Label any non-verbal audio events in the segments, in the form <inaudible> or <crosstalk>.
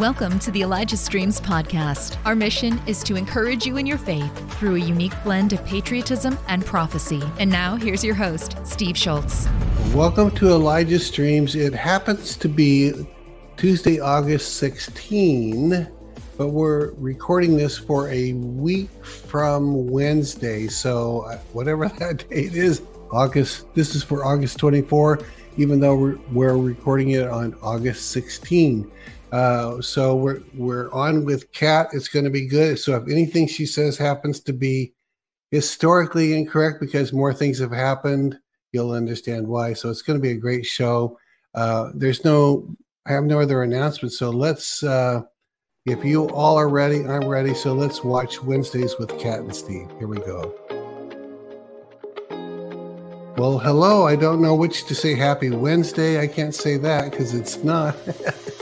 Welcome to the Elijah Streams podcast. Our mission is to encourage you in your faith through a unique blend of patriotism and prophecy. And now, here's your host, Steve Shultz. Welcome to Elijah Streams. It happens to be Tuesday, August 16, but we're recording this for a week from Wednesday. So, uh, whatever <laughs> that date is, August, this is for August 24, even though we're, we're recording it on August 16. Uh, so we're we're on with Kat. It's going to be good. So if anything she says happens to be historically incorrect because more things have happened, you'll understand why. So it's going to be a great show. Uh, there's no, I have no other announcements. So let's, uh, if you all are ready, I'm ready. So let's watch Wednesdays with Kat and Steve. Here we go. Well, hello. I don't know which to say. Happy Wednesday. I can't say that because it's not. <laughs>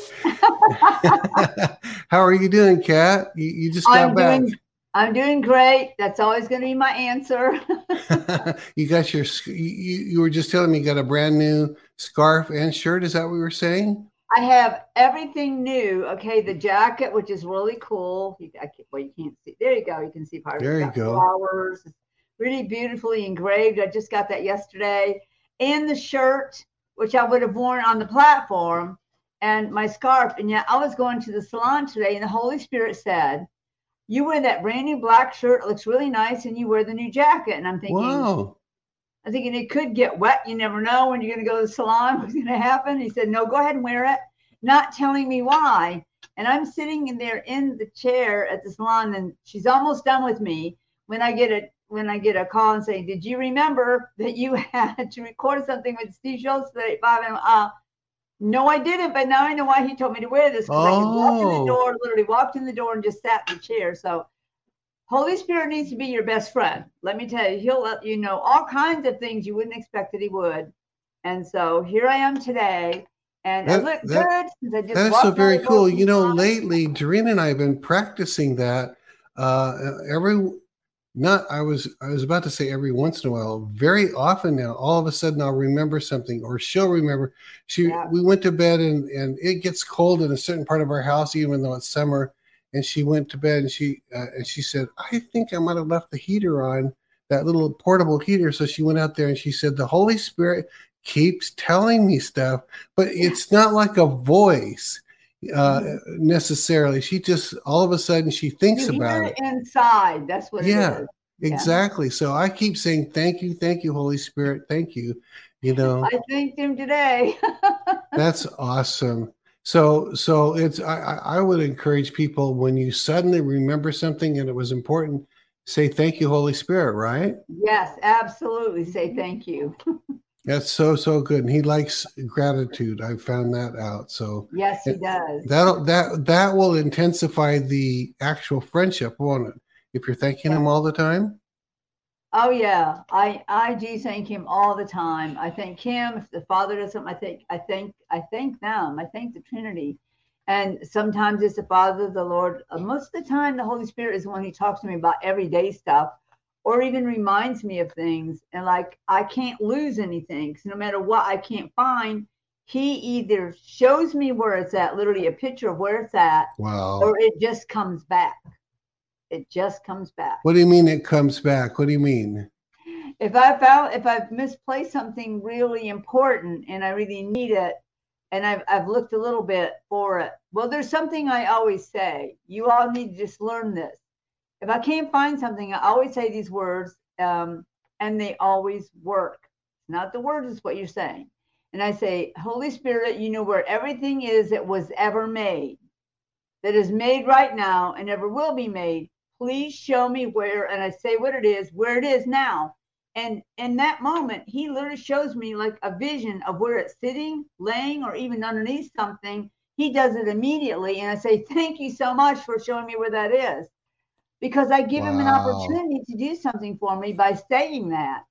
<laughs> How are you doing, Kat? You, you just got I'm back. Doing, I'm doing great. That's always going to be my answer. <laughs> <laughs> you got your. You, you were just telling me you got a brand new scarf and shirt. Is that what we were saying? I have everything new. Okay, the jacket, which is really cool. You, I can't, well, you can't see. There you go. You can see part of There you go. Flowers, really beautifully engraved. I just got that yesterday, and the shirt, which I would have worn on the platform, and my scarf. And yet, I was going to the salon today, and the Holy Spirit said, "You wear that brand new black shirt. It looks really nice, and you wear the new jacket." And I'm thinking, Wow. I'm thinking it could get wet. You never know when you're going to go to the salon <laughs> what's going to happen. He said, No, go ahead and wear it, not telling me why. And I'm sitting in there in the chair at the salon, and she's almost done with me when I get a when I get a call and say, Did you remember that you <laughs> had to record something with Steve Shultz today at five? And uh, no, I didn't, but now I know why he told me to wear this. 'cause I walked in Oh. the door, literally walked in the door and just sat in the chair. So Holy Spirit needs to be your best friend. Let me tell you, he'll let you know all kinds of things you wouldn't expect that he would. And so here I am today, and I That- look that- good. I just That's so very cool. You know, lately, Doreen and I have been practicing that. Uh, every, not I was I was about to say every once in a while. Very often now, all of a sudden, I'll remember something, or she'll remember. She Yeah. we went to bed, and and it gets cold in a certain part of our house, even though it's summer. And she went to bed, and she uh, and she said, "I think I might have left the heater on." That little portable heater. So she went out there and she said, The Holy Spirit keeps telling me stuff, but it's not like a voice uh, necessarily. She just all of a sudden she thinks You hear about it it. inside. That's what Yeah. it is. Yeah. Exactly. So I keep saying thank you, thank you, Holy Spirit, thank you. You know, I thanked him today. <laughs> that's awesome. So so it's I, I I would encourage people when you suddenly remember something and it was important, say thank you, Holy Spirit, right? yes, absolutely. Say thank you. <laughs> That's so so good. And he likes gratitude. I found that out. So Yes, he does. That'll that that will intensify the actual friendship, won't it? If you're thanking him all the time. Oh yeah, I I do thank him all the time. I thank him. If the Father does something, I think I thank I thank them. I thank the Trinity, and sometimes it's the Father, the Lord. Uh, most of the time, the Holy Spirit is the one who talks to me about everyday stuff, or even reminds me of things. And like I can't lose anything, 'cause no matter what I can't find, He either shows me where it's at, literally a picture of where it's at, Wow. or it just comes back. It just comes back. What do you mean it comes back? What do you mean? if I found if I've misplaced something really important and I really need it, and I've I've looked a little bit for it. Well, there's something I always say. You all need to just learn this. If I can't find something, I always say these words, um, and they always work. Not the words, is what you're saying. And I say, Holy Spirit, you know where everything is that was ever made, that is made right now and ever will be made. Please show me where, and I say what it is, where it is now and in that moment he literally shows me like a vision of where it's sitting laying or even underneath something he does it immediately and i say thank you so much for showing me where that is because i give him an opportunity to do something for me by saying that.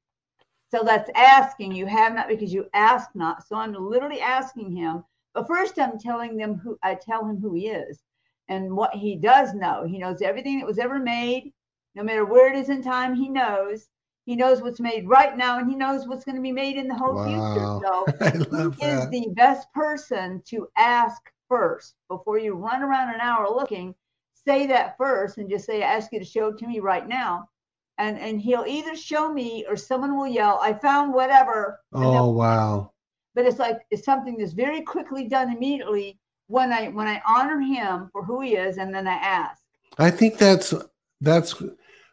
So that's asking. You have not because you ask not. So i'm literally asking him. But first i'm telling them who i tell him who he is and what he does know. He knows everything that was ever made. No matter where it is in time he knows. He knows what's made right now and he knows what's going to be made in the whole Wow. future. So <laughs> he love is the best person to ask first before you run around an hour looking. Say that first and just say, I ask you to show it to me right now. And and he'll either show me or someone will yell, I found whatever. Oh wow. But it's like it's something that's very quickly done immediately when I when I honor him for who he is and then I ask. I think that's that's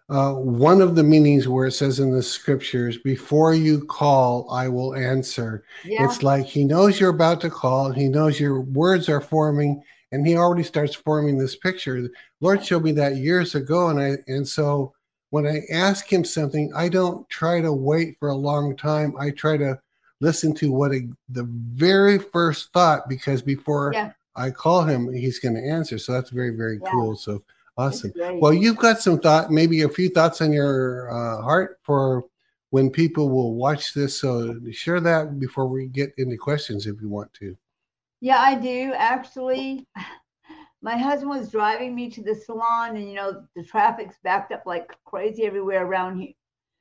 uh, one of the meanings where it says in the scriptures, before you call, I will answer. Yeah. It's like he knows you're about to call, he knows your words are forming, and he already starts forming this picture. Lord showed me that years ago, and I and so when I ask him something, I don't try to wait for a long time. I try to listen to what a, the very first thought, because before Yeah. I call him, he's going to answer. So that's very, very Yeah. cool. So awesome. Well, you've got some thought, maybe a few thoughts on your uh, heart for when people will watch this. So share that before we get into questions if you want to. Yeah, I do. Actually, <laughs> my husband was driving me to the salon, and you know, the traffic's backed up like crazy everywhere around here.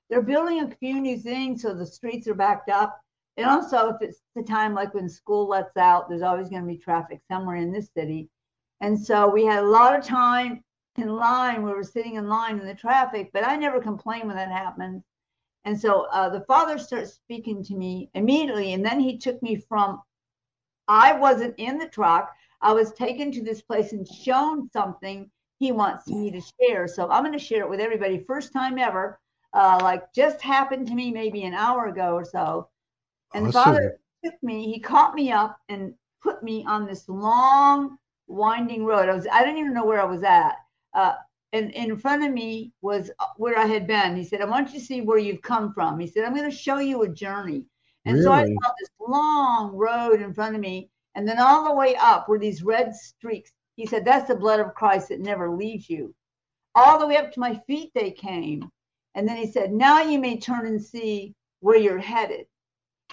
They're building a few new things, so the streets are backed up. And also, if it's the time like when school lets out, there's always going to be traffic somewhere in this city. And so we had a lot of time in line. We were sitting in line in the traffic, but I never complain when that happens. And so uh, the father starts speaking to me immediately, and then he took me from I wasn't in the truck. I was taken to this place and shown something he wants me to share. So I'm going to share it with everybody. First time ever, uh, like just happened to me maybe an hour ago or so. And Awesome. father took me, he caught me up and put me on this long, winding road. I was, I didn't even know where I was at. Uh, and in front of me was uh, where I had been. He said, I want you to see where you've come from. He said, I'm going to show you a journey. And so I saw this long road in front of me, and then all the way up were these red streaks. He said, That's the blood of Christ that never leaves you. All the way up to my feet they came. And then he said, Now you may turn and see where you're headed.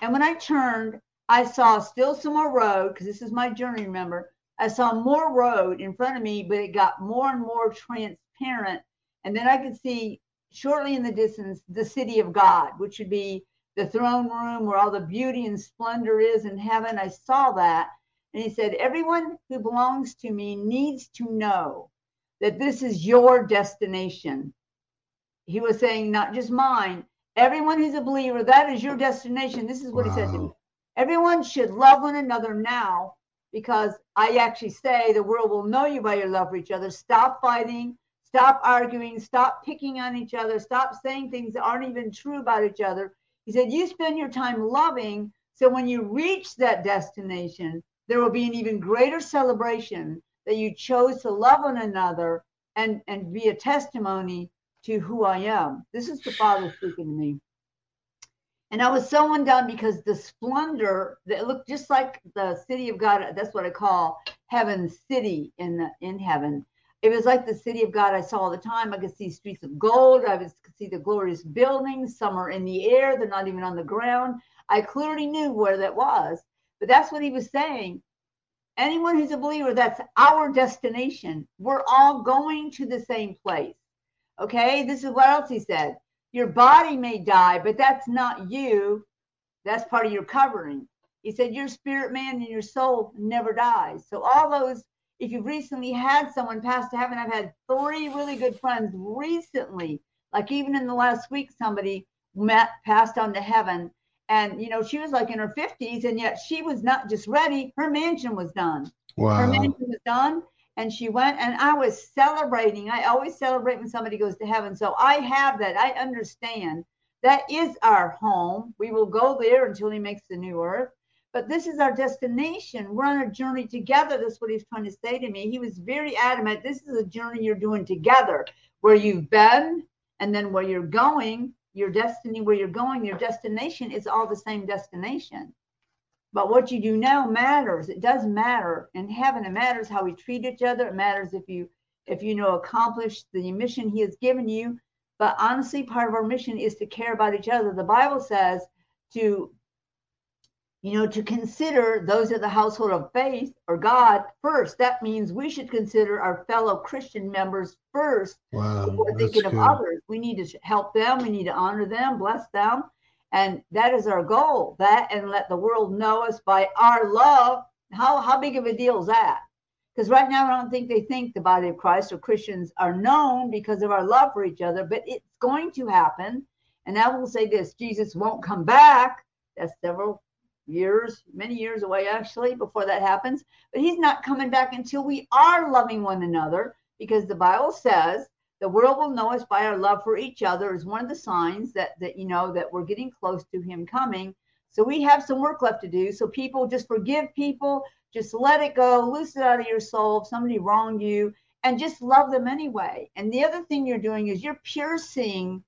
And when I turned, I saw still some more road, because this is my journey, remember. I saw more road in front of me, but it got more and more transparent. And then I could see shortly in the distance the city of God, which would be the throne room where all the beauty and splendor is in heaven. I saw that. And he said, Everyone who belongs to me needs to know that this is your destination. He was saying, Not just mine. Everyone who's a believer, that is your destination. This is what he said to me. Everyone should love one another now because I actually say the world will know you by your love for each other. Stop fighting, stop arguing, stop picking on each other, stop saying things that aren't even true about each other. He said, You spend your time loving. So when you reach that destination, there will be an even greater celebration that you chose to love one another and, and be a testimony to who I am. This is the Father speaking to me. And I was so undone because the splendor that looked just like the city of God, that's what I call heaven city in the, in heaven. It was like the city of God I saw all the time. I could see streets of gold. I was, see the glorious buildings. Some are in the air, they're not even on the ground. I clearly knew where that was. But that's what he was saying. Anyone who's a believer, that's our destination. We're all going to the same place. Okay, this is what else he said. Your body may die, but that's not you. That's part of your covering. He said, Your spirit man and your soul never dies. So, all those, if you've recently had someone pass to heaven, I've had three really good friends recently, like even in the last week, somebody met, passed on to heaven. And, you know, she was like in her 50s, and yet she was not just ready, her mansion was done. Wow. her mansion was done and she went and i was celebrating. I always celebrate when somebody goes to heaven. So i have that. I understand. That is our home. We will go there until he makes the new earth. But this is our destination. We're on a journey together. That's what he's trying to say to me. He was very adamant this is a journey you're doing together where you've been and then where you're going your destiny where you're going your destination is all the same destination but what you do now matters. It does matter in heaven. It matters how we treat each other. It matters if you if you know accomplish the mission he has given you. But honestly, part of our mission is to care about each other. The Bible says to you know to consider those of the household of faith or God first. That means we should consider our fellow Christian members first Wow. before thinking of others. We need to help them. We need to honor them, bless them. And that is our goal. That and let the world know us by our love How how big of a deal is that? Because right now, I don't think they think the body of Christ or Christians are known because of our love for each other, but it's going to happen. And I will say this Jesus won't come back. That's several years, many years away, actually, before that happens. But he's not coming back until we are loving one another because the Bible says the world will know us by our love for each other is one of the signs that that you know that we're getting close to him coming. So we have some work left to do. So people just forgive people. Just let it go. Loose it out of your soul if somebody wronged you. And just love them anyway. And the other thing you're doing is you're piercing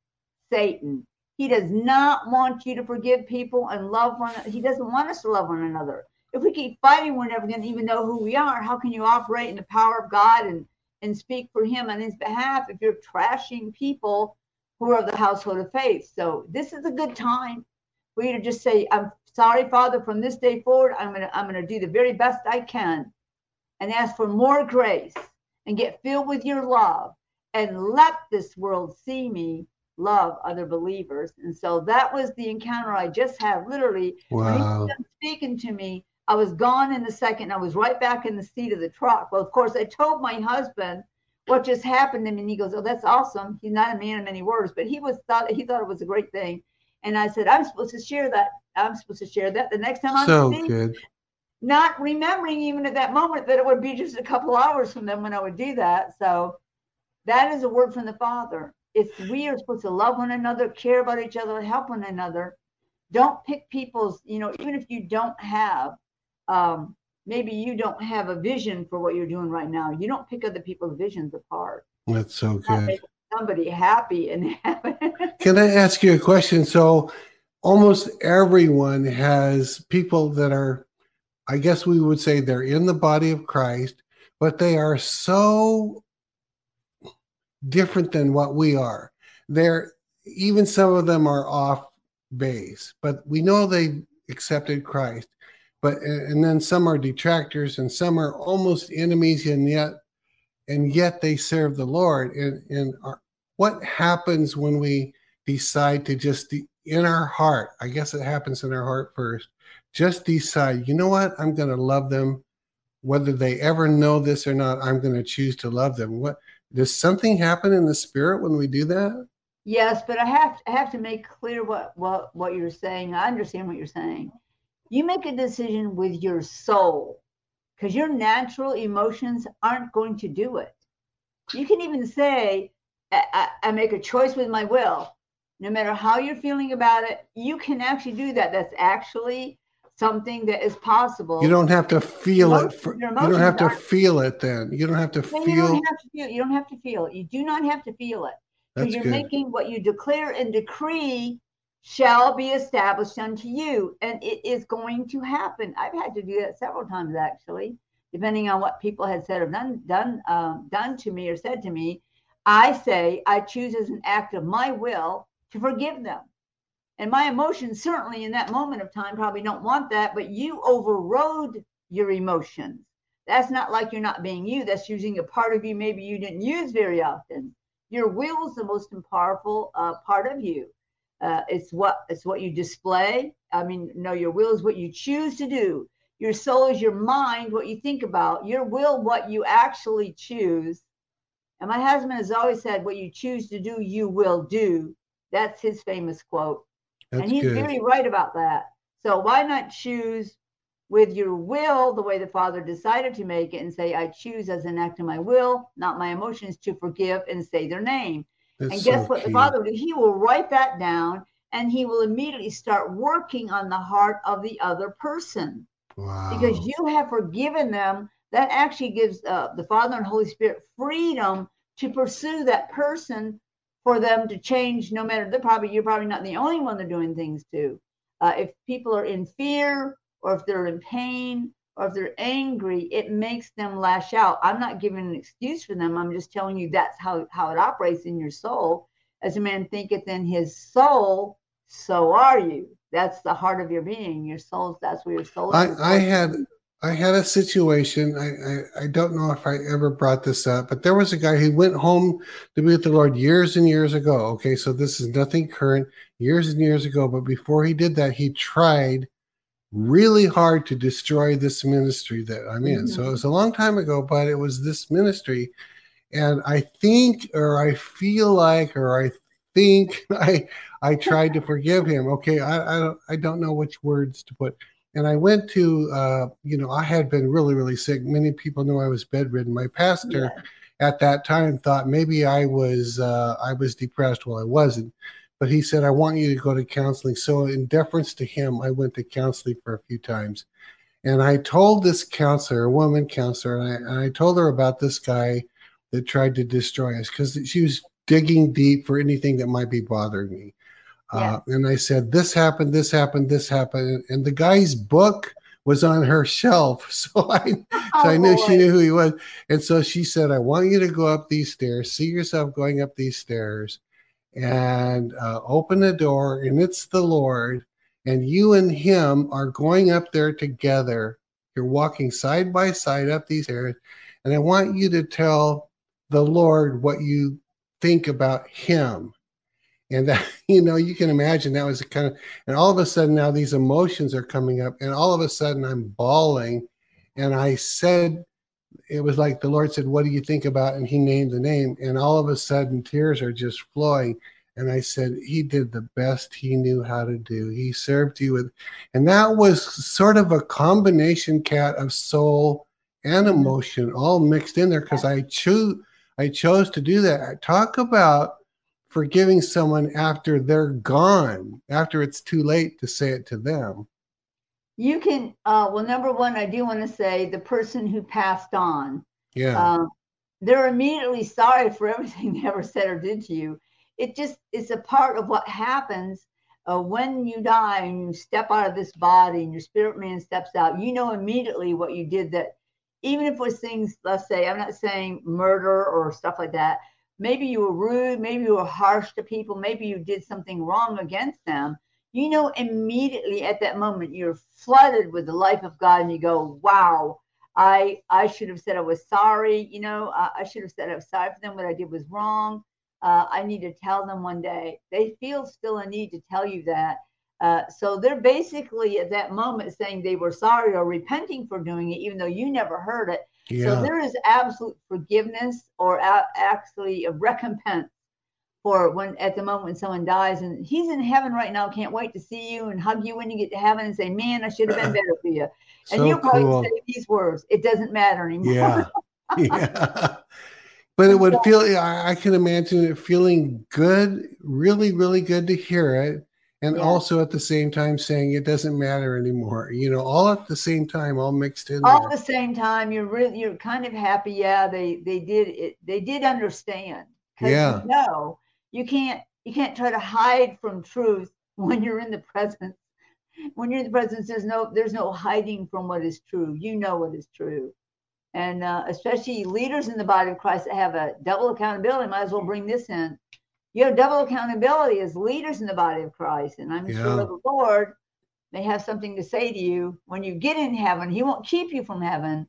satan he does not want you to forgive people and love one he doesn't want us to love one another if we keep fighting we're never going to even know who we are how can you operate in the power of god and and speak for him on his behalf if you're trashing people who are of the household of faith. So this is a good time for you to just say, I'm sorry, Father, from this day forward, I'm gonna I'm gonna do the very best I can and ask for more grace and get filled with your love and let this world see me love other believers. And so that was the encounter I just had literally wow. speaking to me I was gone in a second. I was right back in the seat of the truck. Well, of course, I told my husband what just happened to me, and he goes, "Oh, that's awesome." He's not a man of many words, but he was thought he thought it was a great thing. And I said, "I'm supposed to share that. I'm supposed to share that the next time I'm so good." Not remembering even at that moment that it would be just a couple hours from them when I would do that. So that is a word from the Father. It's we are supposed to love one another, care about each other, help one another. Don't pick people's, you know, even if you don't have um, maybe you don't have a vision for what you're doing right now. You don't pick other people's visions apart. That's so good. Somebody happy and <laughs> happy. Can I ask you a question? So, almost everyone has people that are, I guess we would say they're in the body of Christ, but they are so different than what we are. They're even some of them are off base, but we know they accepted Christ. But and then some are detractors and some are almost enemies and yet and yet they serve the lord. And and what happens when we decide to just in our heart i guess it happens in our heart first just decide you know what? I'm going to love them whether they ever know this or not i'm going to choose to love them. What does something happen in the spirit when we do that yes but i have to, I have to make clear what what what you're saying i understand what you're saying you make a decision with your soul because your natural emotions aren't going to do it. You can even say, I, I, make a choice with my will. No matter how you're feeling about it, you can actually do that. That's actually something that is possible. You don't have to feel it. For, you don't have to feel it then. You don't have to feel. You don't have to feel. You don't have to feel it. You do not have to feel it. That's you're good. making what you declare and decree shall be established unto you. And it is going to happen. I've had to do that several times actually, depending on what people had said or done done um, done to me or said to me. I say I choose as an act of my will to forgive them. And my emotions certainly in that moment of time probably don't want that, but you overrode your emotions. That's not like you're not being you. That's using a part of you maybe you didn't use very often. Your will is the most powerful uh, part of you. Uh, it's what it's what you display. I mean, no, your will is what you choose to do. Your soul is your mind, what you think about. Your will, what you actually choose. And my husband has always said, "What you choose to do, you will do." That's his famous quote, That's and he's good. very right about that. So why not choose with your will the way the Father decided to make it, and say, "I choose as an act of my will, not my emotions, to forgive and say their name." and guess so what? The Father will do? He will write that down and he will immediately start working on the heart of the other person. Wow. Because you have forgiven them. That actually gives uh, the Father and Holy Spirit freedom to pursue that person for them to change no matter they're probably you're probably not the only one they're doing things to. Uh, if people are in fear or if they're in pain or if they're angry, it makes them lash out. I'm not giving an excuse for them. I'm just telling you that's how, how it operates in your soul. As a man thinketh in his soul, so are you. That's the heart of your being. Your soul, that's where your soul I, I had I had a situation. I, I, I don't know if I ever brought this up, but there was a guy who went home to be with the Lord years and years ago. Okay, so this is nothing current, years and years ago. But before he did that, he tried really hard to destroy this ministry that I'm in. Mm-hmm. So it was a long time ago, but it was this ministry. And I think, or I feel like, or I think <laughs> I I tried to forgive him. Okay, I I don't, I don't know which words to put. And I went to, uh, you know, I had been really, really sick. Many people knew I was bedridden. My pastor yeah. at that time thought maybe I was uh, I was depressed. Well, I wasn't but he said, I want you to go to counseling. So, in deference to him, I went to counseling for a few times. And I told this counselor, a woman counselor, and I, and I told her about this guy that tried to destroy us because she was digging deep for anything that might be bothering me. Uh, and I said, This happened, this happened, this happened. And the guy's book was on her <laughs> shelf. So I, <laughs> so I knew she knew who he was. And so she said, I want you to go up these stairs, see yourself going up these stairs and uh, open the door, and it's the Lord, and you and Him are going up there together. You're walking side by side up these stairs, and I want you to tell the Lord what you think about Him. And that, <laughs> you know, you can imagine that was a kind of, and all of a sudden now these emotions are coming up, and all of a sudden I'm bawling. And I said, it was like the Lord said, What do you think about? And he named the name. And all of a sudden, tears are just flowing. And I said, He did the best he knew how to do. He served you with, and that was sort of a combination Kat of soul and mm-hmm. emotion all mixed in there because I chose I chose to do that. Talk about forgiving someone after they're gone, after it's too late to say it to them. You can uh, well number one i do want to say the person who passed on. Yeah. Um, they're immediately sorry for everything <laughs> they ever said or did to you. It just is a part of what happens uh, when you die and you step out of this body and your spirit man steps out you know immediately what you did that even if it was things let's say i'm not saying murder or stuff like that maybe you were rude maybe you were harsh to people maybe you did something wrong against them. You know immediately at that moment you're flooded with the life of god and you go wow i i should have said i was sorry you know i, I should have said i was sorry for them what i did was wrong. Uh, i need to tell them one day. They feel still a need to tell you that. Uh, so they're basically at that moment saying they were sorry or repenting for doing it even though you never heard it yeah. so there is absolute forgiveness or a- actually a recompense for when at the moment when someone dies. And he's in heaven right now can't wait to see you and hug you when you get to heaven and say man i should have been better for you. <clears throat> And so you'll probably cool. say these words. It doesn't matter anymore. Yeah. <laughs> Yeah. <laughs> But it would feel i can imagine it feeling good really really good to hear it and yeah. also at the same time saying it doesn't matter anymore you know all at the same time all mixed in all there. at the same time you're really you're kind of happy. Yeah they they did it they did understand. Yeah you know you can't you can't try to hide from truth when you're in the presence when you're in the presence there's no there's no hiding from what is true. You know what is true. And uh, especially leaders in the body of christ that have a double accountability might as well bring this in you have double accountability as leaders in the body of christ and i'm yeah. sure the lord may have something to say to you when you get in heaven he won't keep you from heaven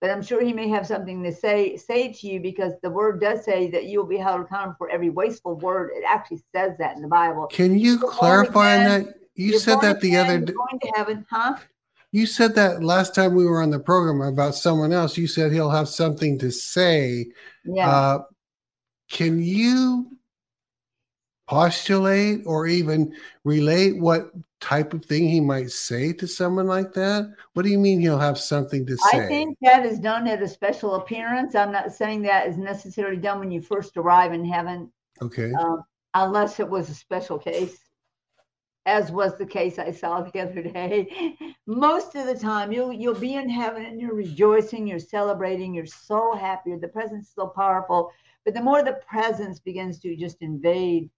but I'm sure he may have something to say say to you because the word does say that you will be held accountable for every wasteful word. It actually says that in the Bible. Can you clarify again, that? You said that the other day. Going to heaven, huh? You said that last time we were on the program about someone else. You said he'll have something to say. Yeah. Uh, can you postulate or even relate what type of thing he might say to someone like that? What do you mean he'll have something to say? I think that is done at a special appearance. I'm not saying that is necessarily done when you first arrive in heaven. Okay. Um, unless it was a special case, as was the case I saw the other day. <laughs> Most of the time, you'll you'll be in heaven and you're rejoicing, you're celebrating, you're so happy. The presence is so powerful. But the more the presence begins to just invade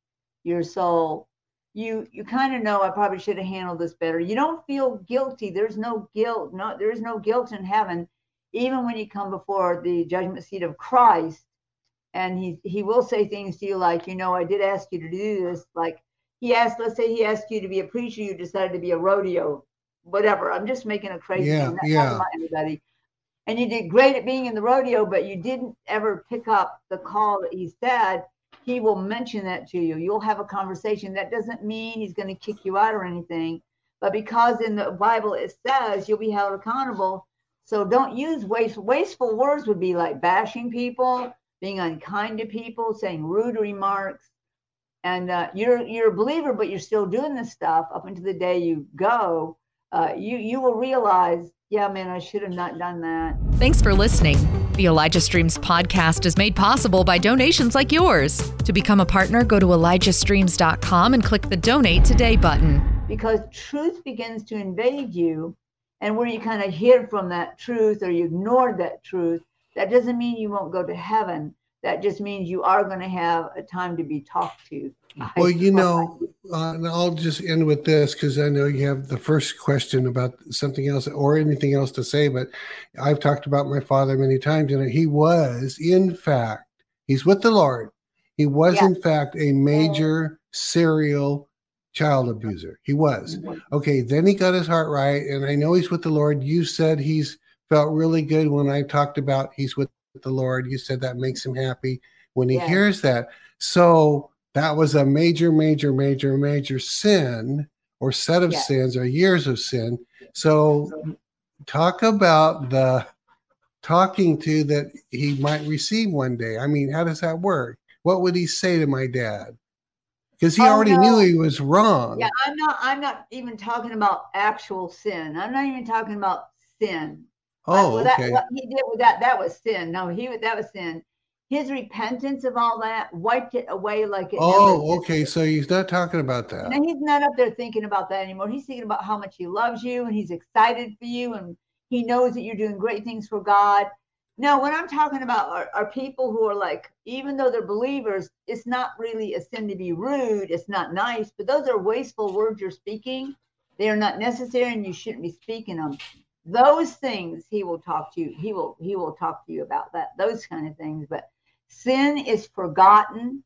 your soul. You you kind of know i probably should have handled this better. You don't feel guilty. There's no guilt no there's no guilt in heaven. Even when you come before the judgment seat of christ and he he will say things to you like you know i did ask you to do this. Like he asked let's say he asked you to be a preacher you decided to be a rodeo whatever. I'm just making a crazy yeah, thing yeah. anybody. And you did great at being in the rodeo but you didn't ever pick up the call that he said he will mention that to you. You'll have a conversation. That doesn't mean he's going to kick you out or anything, But because in the Bible it says you'll be held accountable, so don't use waste. Wasteful words would be like bashing people, being unkind to people, saying rude remarks, and uh, you're you're a believer, but you're still doing this stuff up until the day you go. Uh, you you will realize, yeah, man, I should have not done that. Thanks for listening. The Elijah Streams podcast is made possible by donations like yours. To become a partner, go to ElijahStreams.com and click the Donate Today button. Because truth begins to invade you, and where you kind of hid from that truth or you ignored that truth, that doesn't mean you won't go to heaven that just means you are going to have a time to be talked to. Well, you know, uh, and I'll just end with this because I know you have the first question about something else or anything else to say, but I've talked about my father many times, and he was, in fact, he's with the Lord. He was, yeah. in fact, a major serial child abuser. He was. Okay, then he got his heart right, and I know he's with the Lord. You said he's felt really good when I talked about he's with the Lord. You said that makes him happy when he yeah. hears that. So that was a major, major, major, major sin or set of yeah. sins or years of sin. So talk about the talking to that he might receive one day. I mean, how does that work? What would he say to my dad? Because he oh, already no. knew he was wrong. Yeah, I'm not I'm not even talking about actual sin. I'm not even talking about sin. Oh, well, okay. what he did with that, that was sin. No, he that was sin. His repentance of all that wiped it away like it. Oh, okay. So he's not talking about that. And he's not up there thinking about that anymore. He's thinking about how much he loves you and he's excited for you and he knows that you're doing great things for God. No, what I'm talking about are, are people who are like, even though they're believers, it's not really a sin to be rude. It's not nice, but those are wasteful words you're speaking. They are not necessary and you shouldn't be speaking them those things he will talk to you he will he will talk to you about that those kind of things but sin is forgotten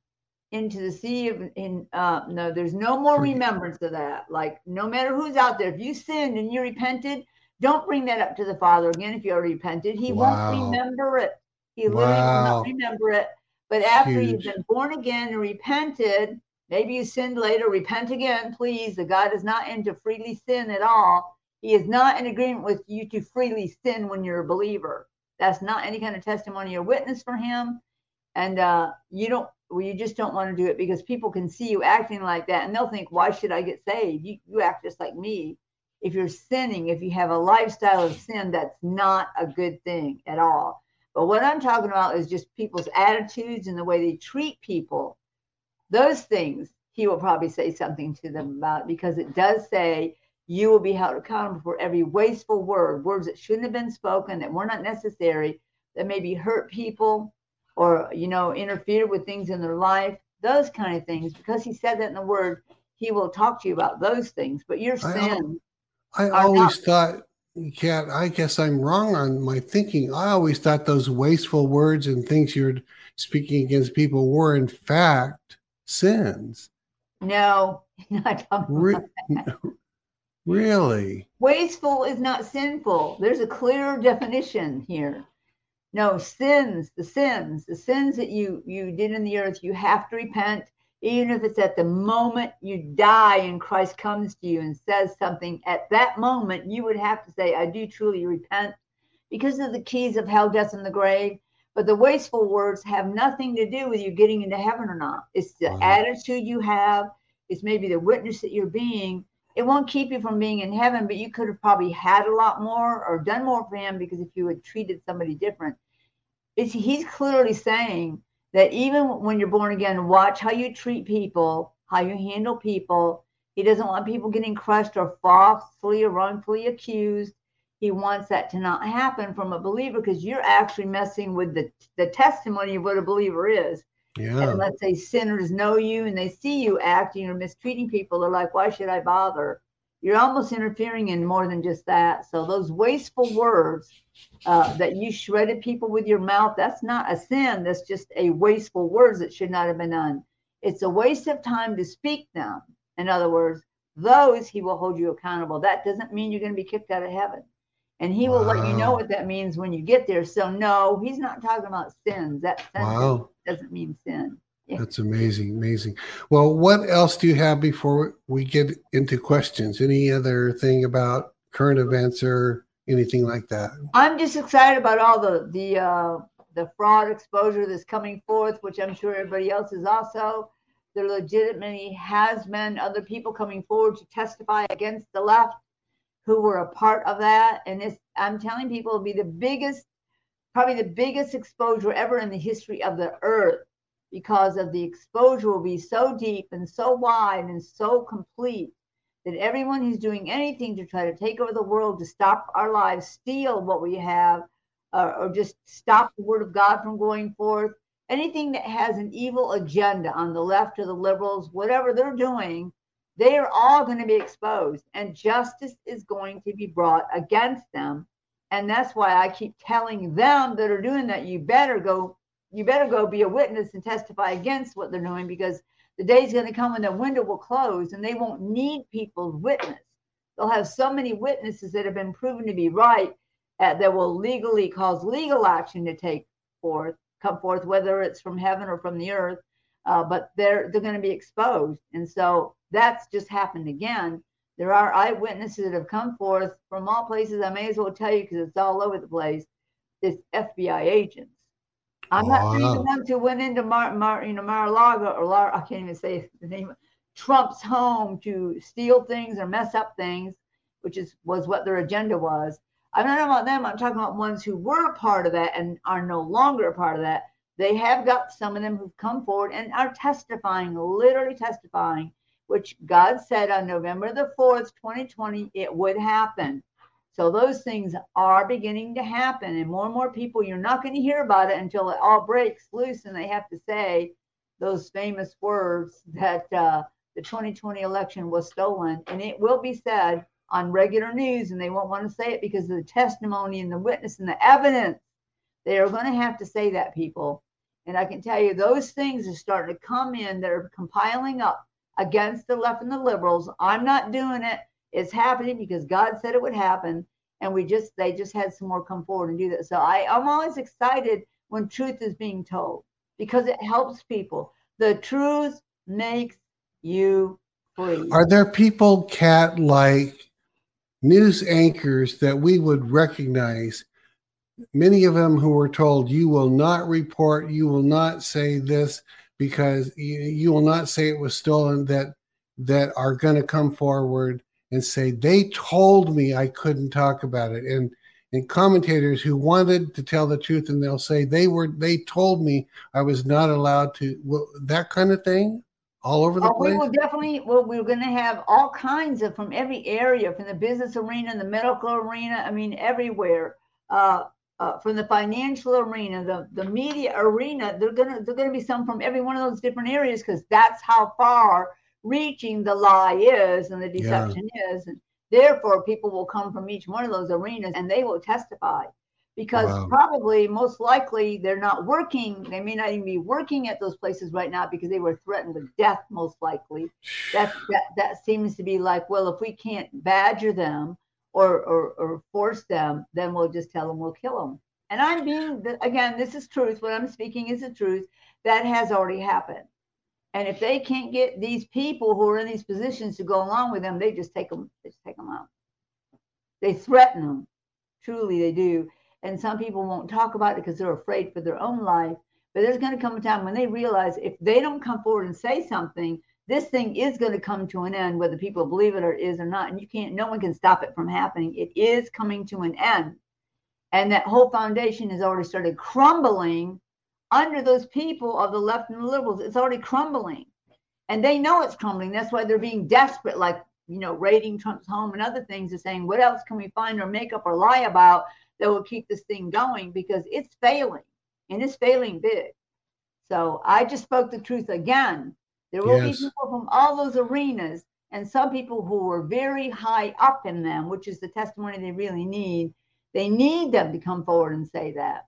into the sea of in uh no there's no more remembrance of that like no matter who's out there if you sinned and you repented don't bring that up to the father again if you already repented he wow. won't remember it he literally will not remember it but after Huge. you've been born again and repented maybe you sinned later repent again please the god is not into freely sin at all he is not in agreement with you to freely sin when you're a believer. That's not any kind of testimony or witness for him. And uh, you don't, well, you just don't want to do it because people can see you acting like that and they'll think, why should I get saved? You, you act just like me. If you're sinning, if you have a lifestyle of sin, that's not a good thing at all. But what I'm talking about is just people's attitudes and the way they treat people. Those things he will probably say something to them about because it does say you will be held accountable for every wasteful word, words that shouldn't have been spoken, that were not necessary, that maybe hurt people or, you know, interfere with things in their life, those kind of things. Because he said that in the word, he will talk to you about those things. But your sin. I, I always not- thought, Kat, I guess I'm wrong on my thinking. I always thought those wasteful words and things you're speaking against people were, in fact, sins. No, <laughs> not Re- Really? Wasteful is not sinful. There's a clear definition here. No, sins, the sins, the sins that you you did in the earth, you have to repent, even if it's at the moment you die and Christ comes to you and says something. At that moment, you would have to say, I do truly repent because of the keys of hell, death, and the grave. But the wasteful words have nothing to do with you getting into heaven or not. It's the wow. attitude you have, it's maybe the witness that you're being it won't keep you from being in heaven, but you could have probably had a lot more or done more for him because if you had treated somebody different. It's, he's clearly saying that even when you're born again, watch how you treat people, how you handle people. He doesn't want people getting crushed or falsely or wrongfully accused. He wants that to not happen from a believer because you're actually messing with the, the testimony of what a believer is. Yeah. And let's say sinners know you and they see you acting or mistreating people. They're like, why should I bother? You're almost interfering in more than just that. So those wasteful words uh, that you shredded people with your mouth, that's not a sin. That's just a wasteful words that should not have been done. It's a waste of time to speak them. In other words, those he will hold you accountable. That doesn't mean you're going to be kicked out of heaven and he will wow. let you know what that means when you get there. So no, he's not talking about sins. That wow. doesn't mean sin. Yeah. That's amazing, amazing. Well, what else do you have before we get into questions? Any other thing about current events or anything like that? I'm just excited about all the the uh, the fraud exposure that's coming forth, which I'm sure everybody else is also. There legitimately has been other people coming forward to testify against the left who were a part of that. And it's, I'm telling people, it'll be the biggest, probably the biggest exposure ever in the history of the earth because of the exposure will be so deep and so wide and so complete that everyone who's doing anything to try to take over the world to stop our lives, steal what we have, uh, or just stop the word of God from going forth, anything that has an evil agenda on the left or the liberals, whatever they're doing, they are all going to be exposed and justice is going to be brought against them. And that's why I keep telling them that are doing that, you better go, you better go be a witness and testify against what they're doing because the day is going to come when the window will close and they won't need people's witness. They'll have so many witnesses that have been proven to be right uh, that will legally cause legal action to take forth, come forth, whether it's from heaven or from the earth. Uh, but they're they're going to be exposed, and so that's just happened again. There are eyewitnesses that have come forth from all places. I may as well tell you because it's all over the place. It's FBI agents. I'm not ah. saying the ones who went into Mar, Mar, you know, Mar-a-Lago or Lar, I can't even say the name. Trump's home to steal things or mess up things, which is was what their agenda was. I'm not talking about them. I'm talking about ones who were a part of that and are no longer a part of that. They have got some of them who've come forward and are testifying, literally testifying, which God said on November the 4th, 2020, it would happen. So those things are beginning to happen, and more and more people, you're not going to hear about it until it all breaks loose and they have to say those famous words that uh, the 2020 election was stolen. And it will be said on regular news, and they won't want to say it because of the testimony and the witness and the evidence. They are going to have to say that, people. And I can tell you, those things are starting to come in that are compiling up against the left and the liberals. I'm not doing it. It's happening because God said it would happen. And we just, they just had some more come forward and do that. So I, I'm always excited when truth is being told because it helps people. The truth makes you free. Are there people, Kat like news anchors that we would recognize, many of them who were told, you will not report, you will not say this because you, you will not say it was stolen, that that are going to come forward and say they told me I couldn't talk about it and and commentators who wanted to tell the truth and they'll say they were they told me I was not allowed to well, that kind of thing all over the oh, place? We will definitely, well, we're going to have all kinds of from every area, from the business arena, the medical arena, I mean, everywhere. Uh, uh, from the financial arena, the, the media arena, they're gonna they're gonna be some from every one of those different areas because that's how far reaching the lie is and the deception yeah. is. And therefore, people will come from each one of those arenas and they will testify. Because wow. probably most likely they're not working. They may not even be working at those places right now because they were threatened with death most likely. That <sighs> that, that seems to be like well if we can't badger them or, or or force them then we'll just tell them we'll kill them and i'm being again this is truth. What i'm speaking is the truth. That has already happened and if they can't get these people who are in these positions to go along with them they just take them just take them out they threaten them truly they do and some people won't talk about it because they're afraid for their own life. But there's going to come a time when they realize if they don't come forward and say something, this thing is going to come to an end, whether people believe it or is or not. And you can't, no one can stop it from happening. It is coming to an end. And that whole foundation has already started crumbling under those people of the left and the liberals. It's already crumbling. And they know it's crumbling. That's why they're being desperate, like, you know, raiding Trump's home and other things, and saying, what else can we find or make up or lie about that will keep this thing going because it's failing and it's failing big. So I just spoke the truth again. There will yes. be people from all those arenas and some people who are very high up in them, which is the testimony they really need. They need them to come forward and say that.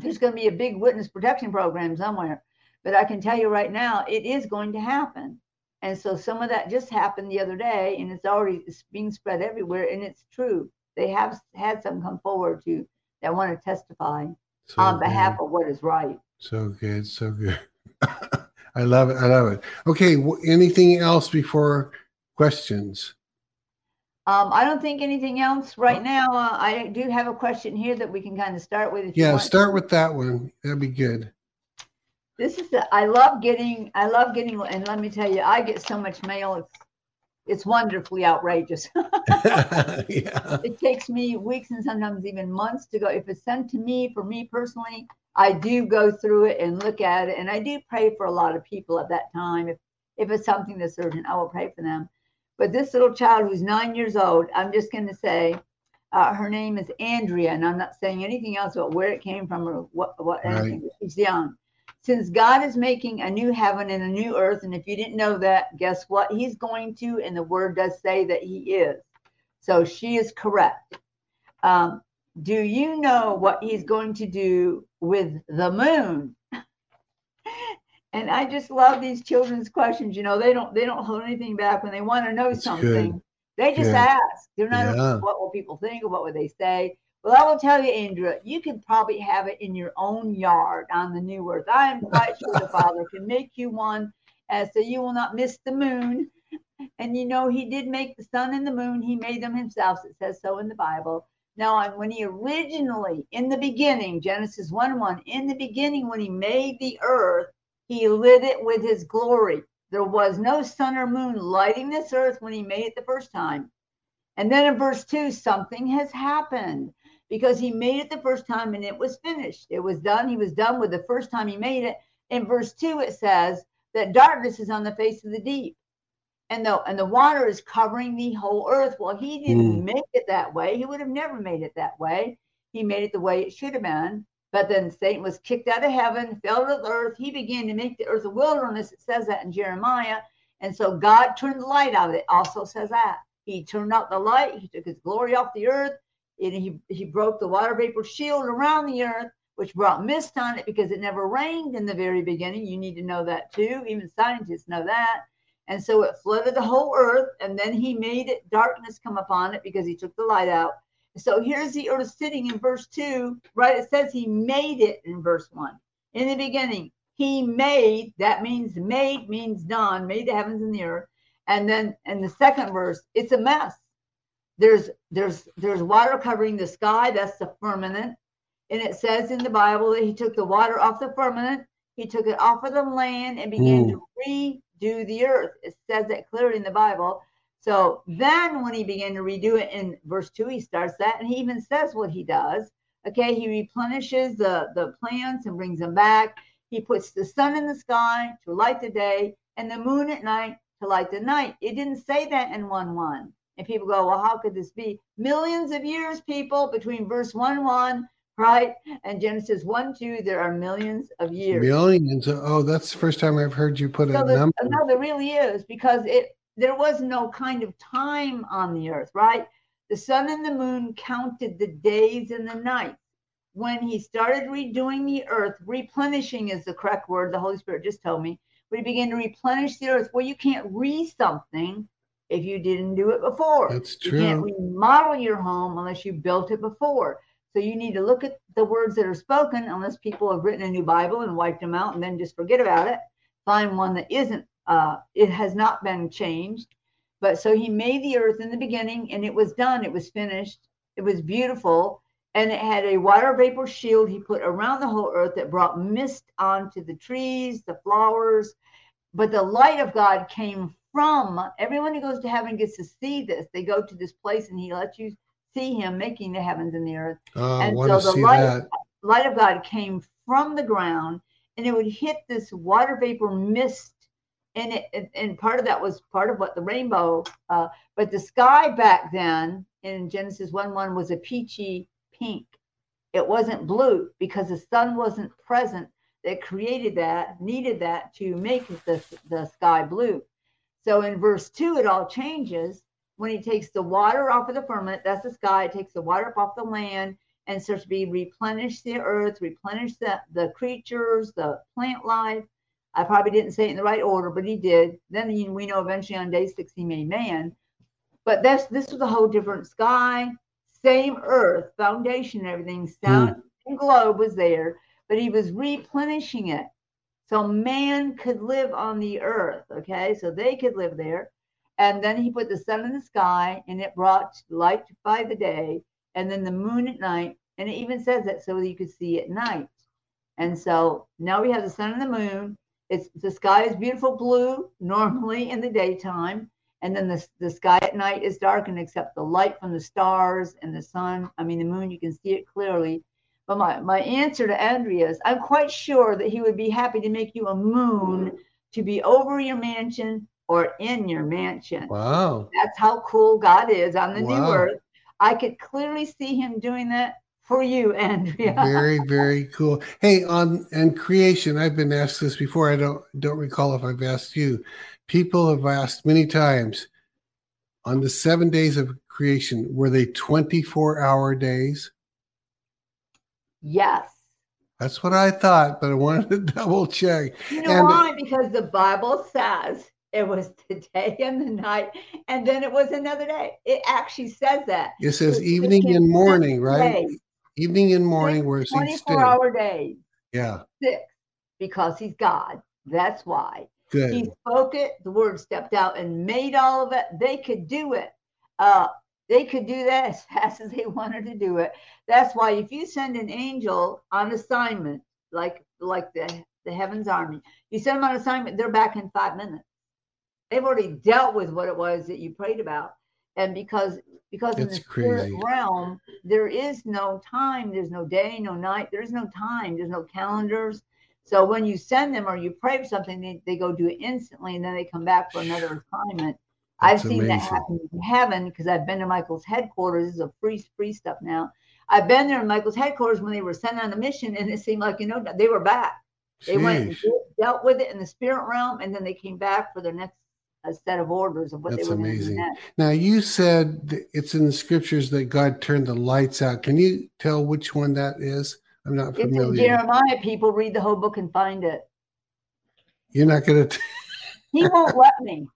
There's going to be a big witness protection program somewhere, but I can tell you right now, it is going to happen. And so some of that just happened the other day, and it's already it's being spread everywhere, and it's true they have had some come forward to that want to testify so on behalf good. of what is right. So good, so good. <coughs> I love it. I love it. Okay. anything else before questions? Um, I don't think anything else right now. Uh, I do have a question here that we can kind of start with. yeah, start with that one. That'd be good. This is the, I love getting, I love getting, and let me tell you, I get so much mail. It's, it's wonderfully outrageous. <laughs> <laughs> yeah. It takes me weeks and sometimes even months to go. If it's sent to me, for me personally, I do go through it and look at it, and I do pray for a lot of people at that time. If if it's something that's urgent, I will pray for them. But this little child who's nine years old, I'm just going to say, uh, her name is Andrea, and I'm not saying anything else about where it came from or what what right. anything. She's young. Since God is making a new heaven and a new earth, and if you didn't know that, guess what? He's going to, and the word does say that He is. So she is correct. Um, do you know what He's going to do with the moon? <laughs> and I just love these children's questions. You know, they don't they don't hold anything back when they want to know That's something. Good. They just good. ask. They're not yeah. what will people think or what would they say. Well, I will tell you, Andrea, you could probably have it in your own yard on the new earth. I am quite sure the Father can make you one, uh, so you will not miss the moon. And you know, He did make the sun and the moon. He made them Himself. It says so in the Bible. Now, when He originally, in the beginning, Genesis 1 1, in the beginning, when He made the earth, he lit it with his glory. There was no sun or moon lighting this earth when he made it the first time. And then in verse 2, something has happened because he made it the first time and it was finished. It was done. He was done with the first time he made it. In verse 2, it says that darkness is on the face of the deep. And the, and the water is covering the whole earth. Well, he didn't mm. make it that way. He would have never made it that way. He made it the way it should have been. But then Satan was kicked out of heaven, fell to the earth. He began to make the earth a wilderness. It says that in Jeremiah. And so God turned the light out of it. Also says that. He turned out the light. He took his glory off the earth. And he, he broke the water vapor shield around the earth, which brought mist on it because it never rained in the very beginning. You need to know that too. Even scientists know that. And so it flooded the whole earth. And then he made it darkness come upon it because he took the light out. So here's the earth sitting in verse 2, right? It says he made it in verse 1. In the beginning, he made, that means made means done, made the heavens and the earth. And then in the second verse, it's a mess. There's there's there's water covering the sky, that's the firmament. And it says in the Bible that he took the water off the firmament, he took it off of the land and began mm. to redo the earth. It says that clearly in the Bible. So then when he began to redo it in verse 2, he starts that and he even says what he does. Okay, he replenishes the, the plants and brings them back. He puts the sun in the sky to light the day and the moon at night to light the night. It didn't say that in 1 1. And people go, well, how could this be? Millions of years, people, between verse 1 1, right, and Genesis 1 2, there are millions of years. Millions. Oh, that's the first time I've heard you put so a number. No, there really is because it there was no kind of time on the earth, right? The sun and the moon counted the days and the nights. When he started redoing the earth, replenishing is the correct word, the Holy Spirit just told me. We he began to replenish the earth, well, you can't re something if you didn't do it before. That's true. You can't remodel your home unless you built it before. So you need to look at the words that are spoken, unless people have written a new Bible and wiped them out and then just forget about it. Find one that isn't uh, it has not been changed. But so he made the earth in the beginning and it was done. It was finished. It was beautiful. And it had a water vapor shield he put around the whole earth that brought mist onto the trees, the flowers. But the light of God came from everyone who goes to heaven gets to see this. They go to this place and he lets you see him making the heavens and the earth. Oh, and so the light, light of God came from the ground and it would hit this water vapor mist and it, and part of that was part of what the rainbow uh, but the sky back then in genesis 1 1 was a peachy pink. It wasn't blue because the sun wasn't present that created that needed that to make the, the sky blue. So in verse 2 it all changes. When he takes the water off of the firmament that's the sky it takes the water off the land and starts to be replenish the earth replenish the, the creatures the plant life I probably didn't say it in the right order, but he did. Then we know eventually on day six he made man. But that's this was a whole different sky, same earth, foundation, everything, sound mm. and globe was there, but he was replenishing it. So man could live on the earth, okay? So they could live there. And then he put the sun in the sky and it brought light by the day and then the moon at night. And it even says that so that you could see at night. And so now we have the sun and the moon. It's the sky is beautiful blue normally in the daytime. And then the, the sky at night is darkened except the light from the stars and the sun. I mean, the moon, you can see it clearly. But my, my answer to Andrea is I'm quite sure that he would be happy to make you a moon to be over your mansion or in your mansion. Wow. That's how cool God is on the Wow. new earth. I could clearly see him doing that for you, Andrea. <laughs> Very, very cool. Hey, on and creation, I've been asked this before. I don't don't recall if I've asked you. People have asked many times on the seven days of creation, were they 24 hour days? yes. That's what I thought, but I wanted to <laughs> double check. You know And- why? Because the Bible says it was <laughs> the day and the night, and then it was another day. It actually says that. It says It- evening and morning, right? days, Evening and morning each 24 day. hour days, Yeah, six, because he's God. That's why. good. He spoke it, the word stepped out and made all of it. They could do it. Uh, they could do that <laughs> as fast as they wanted to do it. That's why if you send an angel on assignment, like like the, the heavens army, you send them on assignment, they're back in five minutes. They've already dealt with what it was that you prayed about. And because because in the It's spirit crazy. realm, there is no time, there's no day, no night, there's no time, there's no calendars. So when you send them or you pray for something, they, they go do it instantly and then they come back for another assignment. I've That's seen that happen in heaven because I've been to Michael's headquarters. This is a free free stuff now. I've been there in Michael's headquarters when they were sent on a mission, and it seemed like you know they were back. They went and dealt with it in the spirit realm, and then they came back for their next uh, set of orders of what That's they were to do amazing. next. Now you said it's in the scriptures that God turned the lights out. Can you tell which one that is? I'm not familiar. It's in. Jeremiah. People read the whole book and find it. You're not going to. <laughs> He won't let me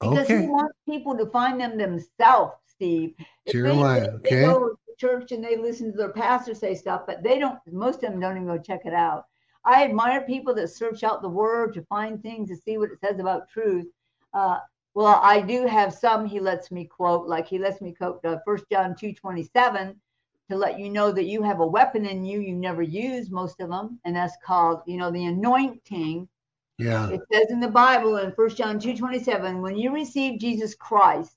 because he wants people to find them themselves, Steve. If they- Jeremiah. they, they Okay, go to church and they listen to their pastor say stuff, but they don't. Most of them don't even go check it out. I admire people that search out the word to find things to see what it says about truth. Uh, well, I do have some he lets me quote, like he lets me quote uh, 1 John two twenty seven to let you know that you have a weapon in you you never use most of them, and that's called you know the anointing. yeah, It says in the Bible in 1 John 2 27, when you receive Jesus Christ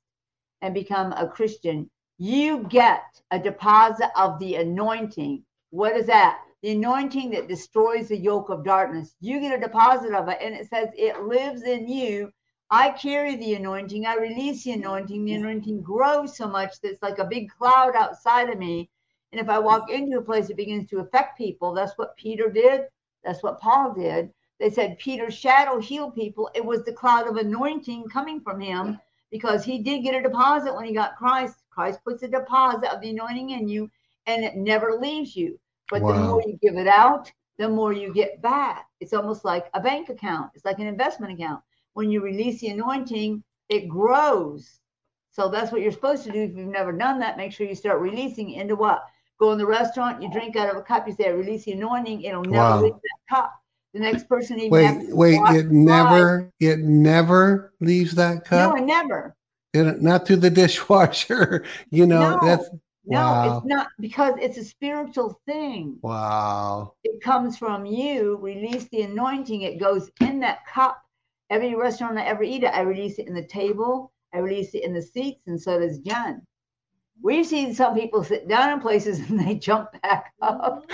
and become a Christian, you get a deposit of the anointing. What is that? The anointing that destroys the yoke of darkness. You get a deposit of it, and it says it lives in you. I carry the anointing. I release the anointing. The anointing grows so much that it's like a big cloud outside of me. And if I walk into a place, it begins to affect people. That's what Peter did. That's what Paul did they said Peter's shadow healed people. It was the cloud of anointing coming from him because he did get a deposit when he got Christ. Christ puts a deposit of the anointing in you and it never leaves you. But the more you give it out, the more you get back. It's almost like a bank account, it's like an investment account. When you release the anointing, it grows. So that's what you're supposed to do. If you've never done that, make sure you start releasing into what? Go in the restaurant, you drink out of a cup, you say, release the anointing, it'll never Wow. leave that cup. The next person even wait, wait. It never, it never leaves that cup. No, it never. It- not through the <laughs> dishwasher. You know, No. that's No, Wow. it's not because it's a spiritual thing. wow. It comes from you. Release the anointing. It goes in that cup. Every restaurant I ever eat at, I release it in the table. I release it in the seats, and so does Jen. We've seen some people sit down in places <laughs> and they jump back up. Mm-hmm.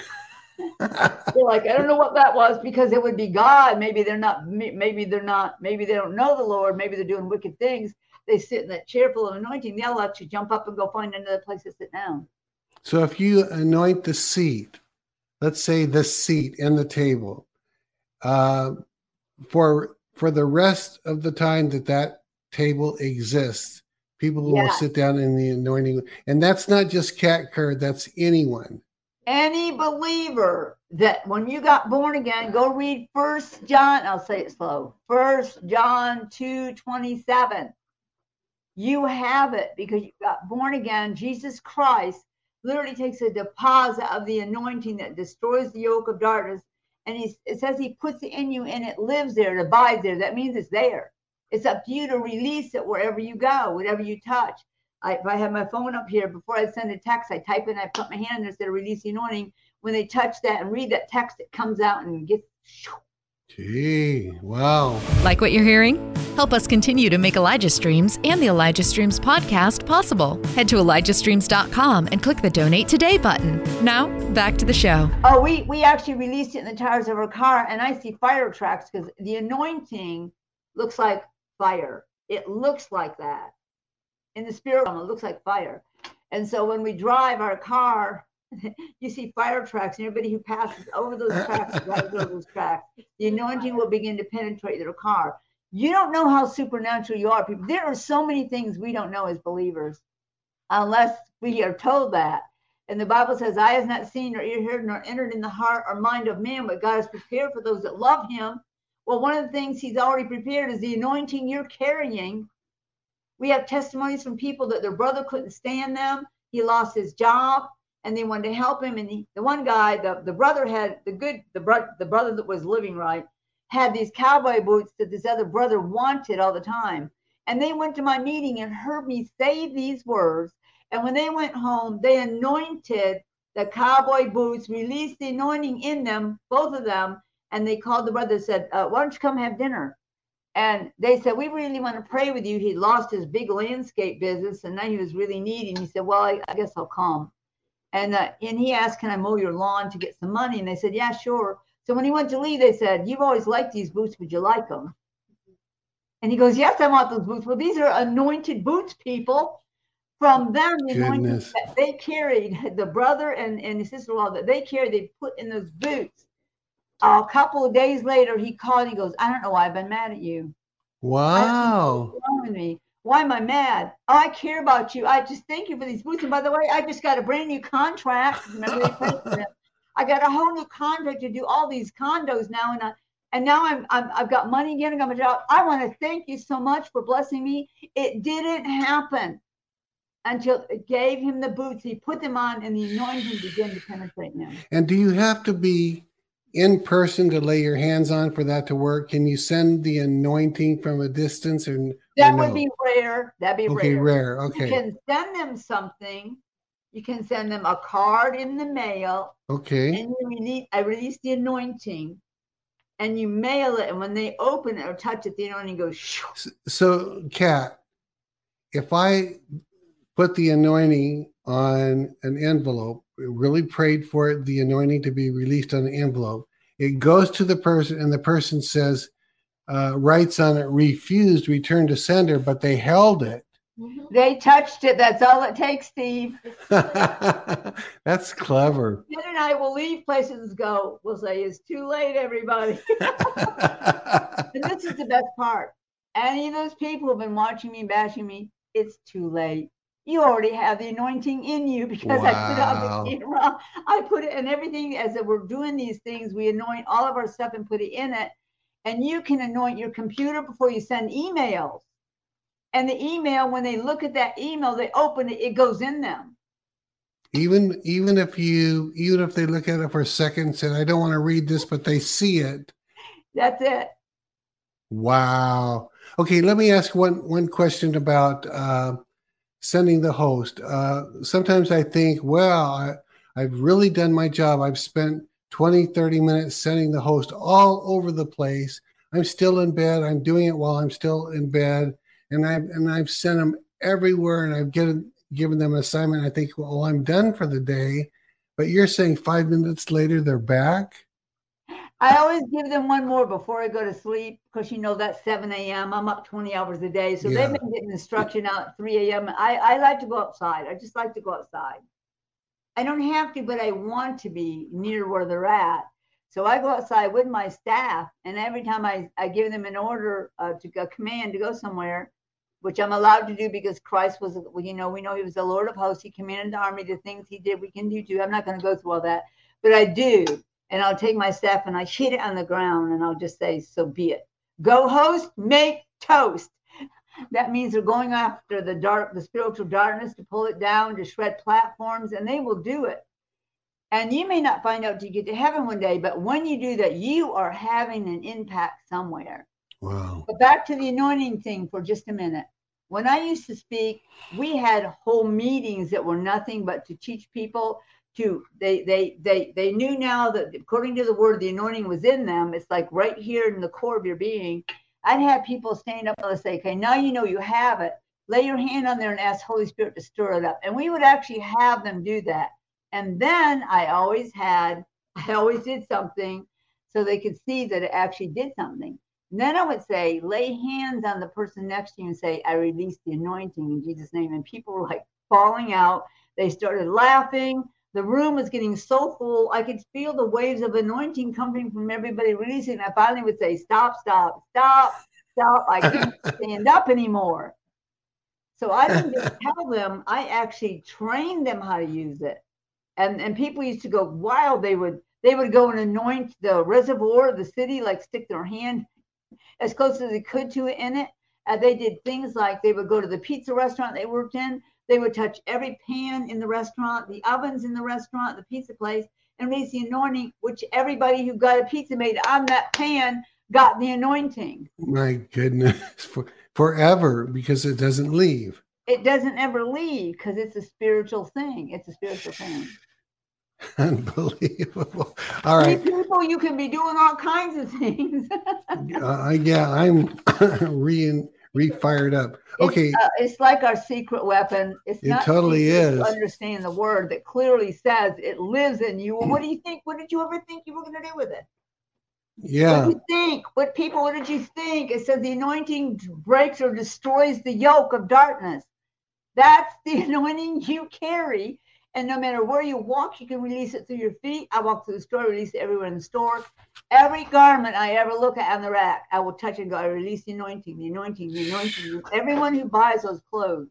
<laughs> They're like, I don't know what that was because it would be God. Maybe they're not. Maybe they're not. Maybe they don't know the Lord. Maybe they're doing wicked things. They sit in that chair full of anointing. They'll actually jump up and go find another place to sit down. So if you anoint the seat, let's say the seat and the table, uh, for for the rest of the time that that table exists, people will sit down in the anointing, and that's not just Kat Kerr; that's anyone. Any believer that when you got born again, go read First John. I'll say it slow. First John two twenty seven. You have it because you got born again. Jesus Christ literally takes a deposit of the anointing that destroys the yoke of darkness And he, it says he puts it in you and it lives there, it abides there. That means it's there. It's up to you to release it wherever you go, whatever you touch. I, if I have my phone up here, before I send a text, I type in, I put my hand in there, of release the anointing. When they touch that and read that text, it comes out and gets. Gee, wow. Like what you're hearing? Help us continue to make Elijah Streams and the Elijah Streams podcast possible. Head to ElijahStreams.com and click the Donate Today button. Now, back to the show. Oh, we we actually released it in the tires of our car, and I see fire tracks because the anointing looks like fire. It looks like that in the spirit realm. It looks like fire, and so when we drive our car, <laughs> you see fire tracks, and everybody who passes over those tracks <laughs> drives over those tracks. The anointing will begin to penetrate their car. You don't know how supernatural you are, people. There are so many things we don't know as believers, unless we are told that. And the Bible says, "I has not seen, nor ear heard, nor entered in the heart or mind of man what God has prepared for those that love Him." Well, one of the things He's already prepared is the anointing you're carrying. We have testimonies from people that their brother couldn't stand them. He lost his job, and they wanted to help him. And he, the one guy, the, the brother had the good, the brother, the brother that was living right, had these cowboy boots that this other brother wanted all the time. And they went to my meeting and heard me say these words. And when they went home, they anointed the cowboy boots, released the anointing in them, both of them. And they called the brother and said, uh, Why don't you come have dinner? And they said, We really want to pray with you. He lost his big landscape business and now he was really needy. And he said, Well, I, I guess I'll come. And, uh, and he asked, Can I mow your lawn to get some money? And they said, Yeah, sure. So when he went to leave, they said, You've always liked these boots. Would you like them? And he goes, Yes, I want those boots. Well, these are anointed boots, people. From them, the anointing that they carried, <laughs> the brother and, and his sister in law that they carried, they put in those boots. a couple of days later, he called. and He goes, I don't know why I've been mad at you. Wow. What's wrong with me? Why am I mad? Oh, I care about you. I just thank you for these boots. And by the way, I just got a brand new contract. I got a whole new contract to do all these condos now, and I, and now I'm, I'm I've got money again. I got my job. I want to thank you so much for blessing me. It didn't happen until it gave him the boots. He put them on, and the anointing began to penetrate him. And do you have to be in person to lay your hands on for that to work? Can you send the anointing from a distance and That would be rare. That'd be okay, rare. rare. You can send them something. You can send them a card in the mail, Okay. and you release. I release the anointing, and you mail it. And when they open it or touch it, the anointing goes. shoo. So, Kat, if I put the anointing on an envelope, really prayed for it, the anointing to be released on the envelope, it goes to the person, and the person says, uh, writes on it, refused, return to sender, but they held it. They touched it. That's all it takes, Steve. <laughs> That's clever. Ken and I will leave places go. We'll say it's too late, everybody. <laughs> and this is the best part. Any of those people who've been watching me, bashing me, it's too late. You already have the anointing in you because I put it on the camera. I put it in everything as we're doing these things. We anoint all of our stuff and put it in it. And you can anoint your computer before you send emails. And the email, when they look at that email, they open it, it goes in them. even even if you even if they look at it for a second and said, I don't want to read this, but they see it. That's it. Wow. Okay, let me ask one one question about uh, sending the host. Uh, sometimes I think, well, I, I've really done my job. I've spent 20, 30 minutes sending the host all over the place. I'm still in bed. I'm doing it while I'm still in bed, and I've and I've sent them everywhere, and I've given given them an assignment. I think, well, I'm done for the day. But you're saying five minutes later they're back. I always give them one more before I go to sleep because you know that's 7 a.m. I'm up 20 hours a day. So Yeah. they've been getting instruction out at 3 a.m. I, I like to go outside. I just like to go outside. I don't have to, but I want to be near where they're at. So I go outside with my staff, and every time I, I give them an order uh, to a command to go somewhere, which I'm allowed to do because Christ was, you know, we know he was the Lord of hosts. He commanded the army, the things he did, we can do too. I'm not going to go through all that, but I do and I'll take my staff and I hit it on the ground and I'll just say, so be it. Go host, make toast. That means they're going after the dark, the spiritual darkness to pull it down, to shred platforms, and they will do it. And you may not find out till you get to heaven one day, but when you do that, you are having an impact somewhere. Wow. But back to the anointing thing for just a minute. When I used to speak, we had whole meetings that were nothing but to teach people to they they they they knew now that according to the word the anointing was in them. It's like right here in the core of your being. I'd have people stand up and say, okay, now you know you have it. Lay your hand on there and ask Holy Spirit to stir it up. And we would actually have them do that. And then I always had, <laughs> I always did something so they could see that it actually did something. And then I would say, lay hands on the person next to you and say, I release the anointing in Jesus' name. And people were like falling out. They started laughing. The room was getting so full. I could feel the waves of anointing coming from everybody releasing. I finally would say, Stop, stop, stop, stop. I can't <laughs> stand up anymore. So I didn't just tell them, I actually trained them how to use it and and people used to go wild. They would they would go and anoint the reservoir of the city, like stick their hand as close as they could to it in it. And they did things like they would go to the pizza restaurant they worked in. They would touch every pan in the restaurant, the ovens in the restaurant, the pizza place, and raise the anointing, which everybody who got a pizza made on that pan got the anointing. My goodness, <laughs> For, forever because it doesn't leave. It doesn't ever leave because it's a spiritual thing. It's a spiritual thing. <laughs> Unbelievable. All right. People, you can be doing all kinds of things. <laughs> uh, yeah, I'm <coughs> re re fired up. Okay. It's, uh, it's, like our secret weapon. It's it totally is. understand the word that clearly says it lives in you. Well, what do you think? What did you ever think you were going to do with it? Yeah. What do you think? What people, what did you think? It says the anointing breaks or destroys the yoke of darkness. That's the <laughs> anointing you carry. And no matter where you walk, you can release it through your feet. I walk through the store, release it everywhere in the store. Every garment I ever look at on the rack, I will touch and go, I release the anointing, the anointing, the anointing. Everyone who buys those clothes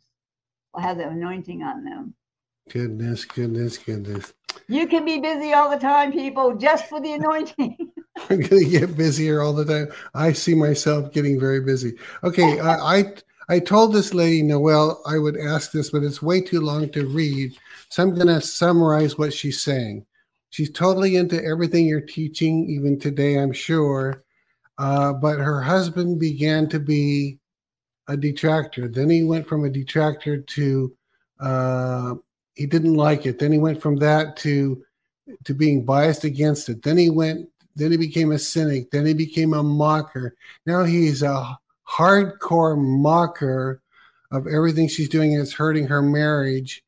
will have the anointing on them. Goodness, goodness, goodness. You can be busy all the time, people, just for the anointing. <laughs> <laughs> I'm going to get busier all the time. I see myself getting very busy. Okay, I, I I told this lady, Noel, I would ask this, but it's way too long to read. So I'm going to summarize what she's saying. She's totally into everything you're teaching, even today, I'm sure. Uh, but her husband began to be a detractor. Then he went from a detractor to uh, he didn't like it. Then he went from that to to being biased against it. Then he went. Then he became a cynic. Then he became a mocker. Now he's a hardcore mocker of everything she's doing is hurting her marriage.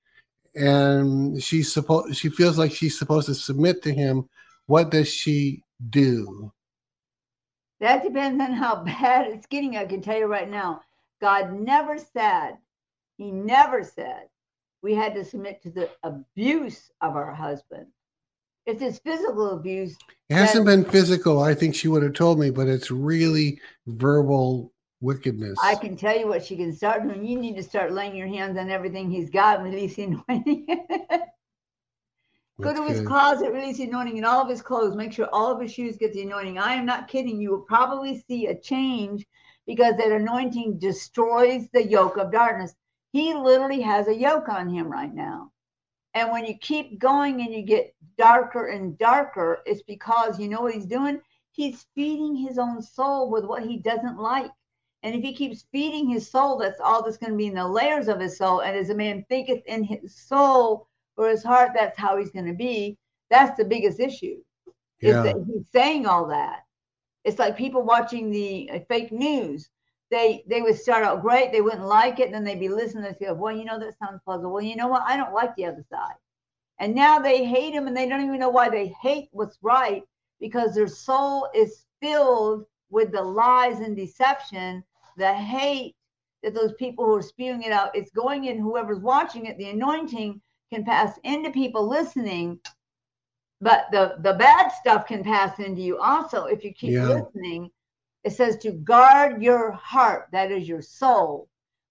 And she's supposed she feels like she's supposed to submit to him. What does she do? That depends on how bad it's getting i can tell you right now. God never said he never said we had to submit to the abuse of our husband. If it's physical abuse it hasn't been physical. I think she would have told me but it's really verbal wickedness. I can tell you what she can start doing. You need to start laying your hands on everything he's got and releasing <laughs> anointing. Go to his good. closet, release the anointing in all of his clothes. Make sure all of his shoes get the anointing. I am not kidding. You will probably see a change because that anointing destroys the yoke of darkness. He literally has a yoke on him right now. And when you keep going and you get darker and darker, it's because you know what he's doing? He's feeding his own soul with what he doesn't like. And if he keeps feeding his soul, that's all that's going to be in the layers of his soul. And as a man thinketh in his soul or his heart, that's how he's going to be. That's the biggest issue. Yeah. Is that he's saying all that. It's like people watching the uh, fake news. They they would start out great, they wouldn't like it, and then they'd be listening and go, Well, you know, that sounds puzzle. Well, you know what? I don't like the other side. And now they hate him and they don't even know why they hate what's right because their soul is filled with the lies and deception the hate that those people who are spewing it out, it's going in whoever's watching it, the anointing can pass into people listening, but the, the bad stuff can pass into you also if you keep yeah. listening. It says to guard your heart, that is your soul.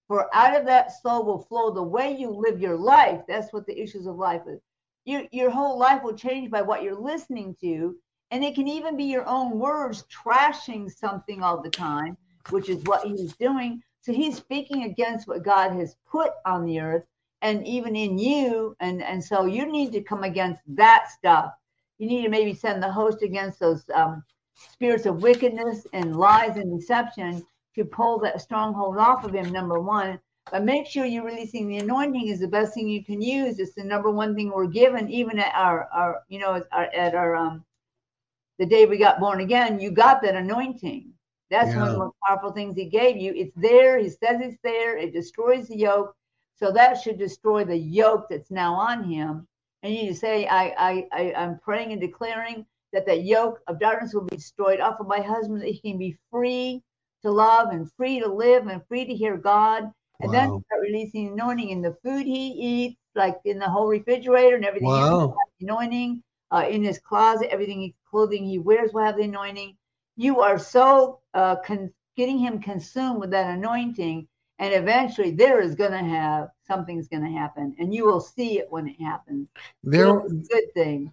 For out of that soul will flow the way you live your life. That's what the issues of life is. Your, your whole life will change by what you're listening to. And it can even be your own words trashing something all the time which is what he's doing. So he's speaking against what God has put on the earth, and even in you. And, and so you need to come against that stuff. You need to maybe send the host against those um, spirits of wickedness and lies and deception to pull that stronghold off of him, number one. But make sure you're releasing the anointing is the best thing you can use. It's the number one thing we're given, even at our, our you know, our, at our, um, the day we got born again, you got that anointing. That's yeah. one of the most powerful things he gave you. It's there. He says it's there. It destroys the yoke. So that should destroy the yoke that's now on him. And you need to say, I, I, I, I'm praying and declaring that the yoke of darkness will be destroyed off of my husband, that he can be free to love and free to live and free to hear God. And wow. then start releasing anointing in the food he eats, like in the whole refrigerator and everything. Wow. Anointing uh, in his closet, everything, he, clothing he wears will have the anointing. You are so uh, con- getting him consumed with that anointing, and eventually there is going to have something's going to happen, and you will see it when it happens. There, good thing.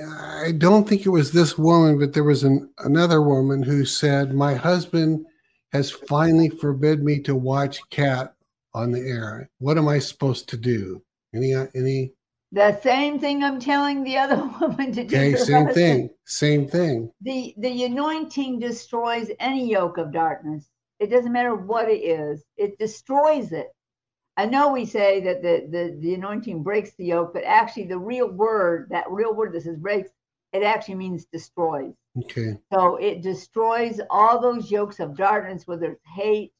I don't think it was this woman, but there was an, another woman who said, "My husband." has finally forbid me to watch Kat on the air. What am I supposed to do? Any any the same thing I'm telling the other <laughs> woman to do. Okay, same husband. thing. Same thing. The the anointing destroys any yoke of darkness. It doesn't matter what it is. It destroys it. I know we say that the, the, the anointing breaks the yoke, but actually the real word, that real word that says breaks, it actually means destroys. Okay. So it destroys all those yokes of darkness, whether it's hate,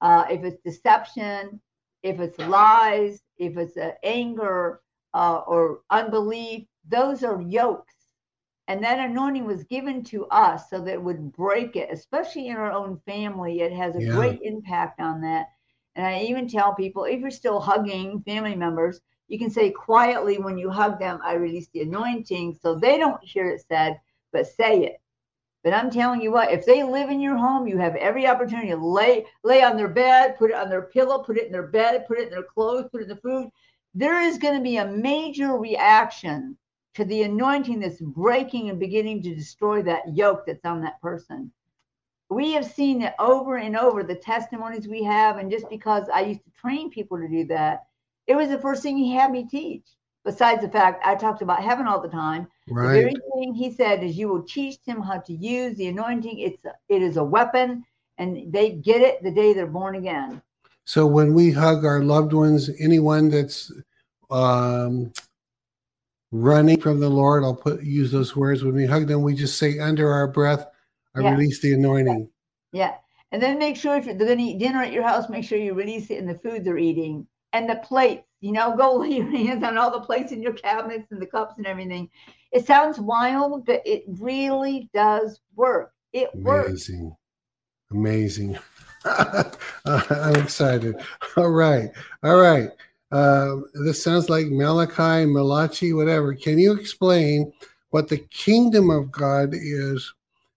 uh, if it's deception, if it's lies, if it's uh, anger uh, or unbelief. Those are yokes. And that anointing was given to us so that it would break it, especially in our own family. It has a yeah. great impact on that. And I even tell people if you're still hugging family members, you can say quietly when you hug them, I release the anointing so they don't hear it said, but say it. But I'm telling you what, if they live in your home, you have every opportunity to lay lay on their bed, put it on their pillow, put it in their bed, put it in their clothes, put it in the food. There is going to be a major reaction to the anointing that's breaking and beginning to destroy that yoke that's on that person. We have seen it over and over, the testimonies we have. And just because I used to train people to do that, it was the first thing he had me teach. Besides the fact I talked about heaven all the time, right. the very thing he said is you will teach them how to use the anointing. It's a, it is a weapon, and they get it the day they're born again. So when we hug our loved ones, anyone that's um, running from the Lord, I'll put use those words. When we hug them, we just say under our breath, I yeah. release the anointing. Yeah. And then make sure if they're going to eat dinner at your house, make sure you release it in the food they're eating and the plates. You know, <laughs> go lay your hands on all the plates in your cabinets and the cups and everything. It sounds wild, but it really does work. It Amazing. works. Amazing. Amazing. <laughs> I'm excited. All right. All right. Uh, this sounds like Malachi, Malachi, whatever. Can you explain what the kingdom of God is?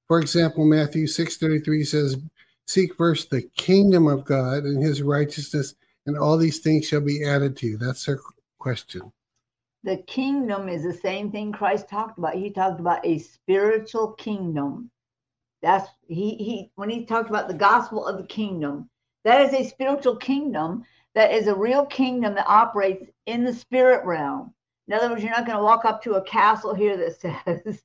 For example, Matthew 6:33 says, "Seek first the kingdom of God and His righteousness, and all these things shall be added to you. That's her question. The kingdom is the same thing Christ talked about. He talked about a spiritual kingdom. That's he he when he talked about the gospel of the kingdom. That is a spiritual kingdom that is a real kingdom that operates in the spirit realm. In other words, you're not going to walk up to a castle here that <laughs> says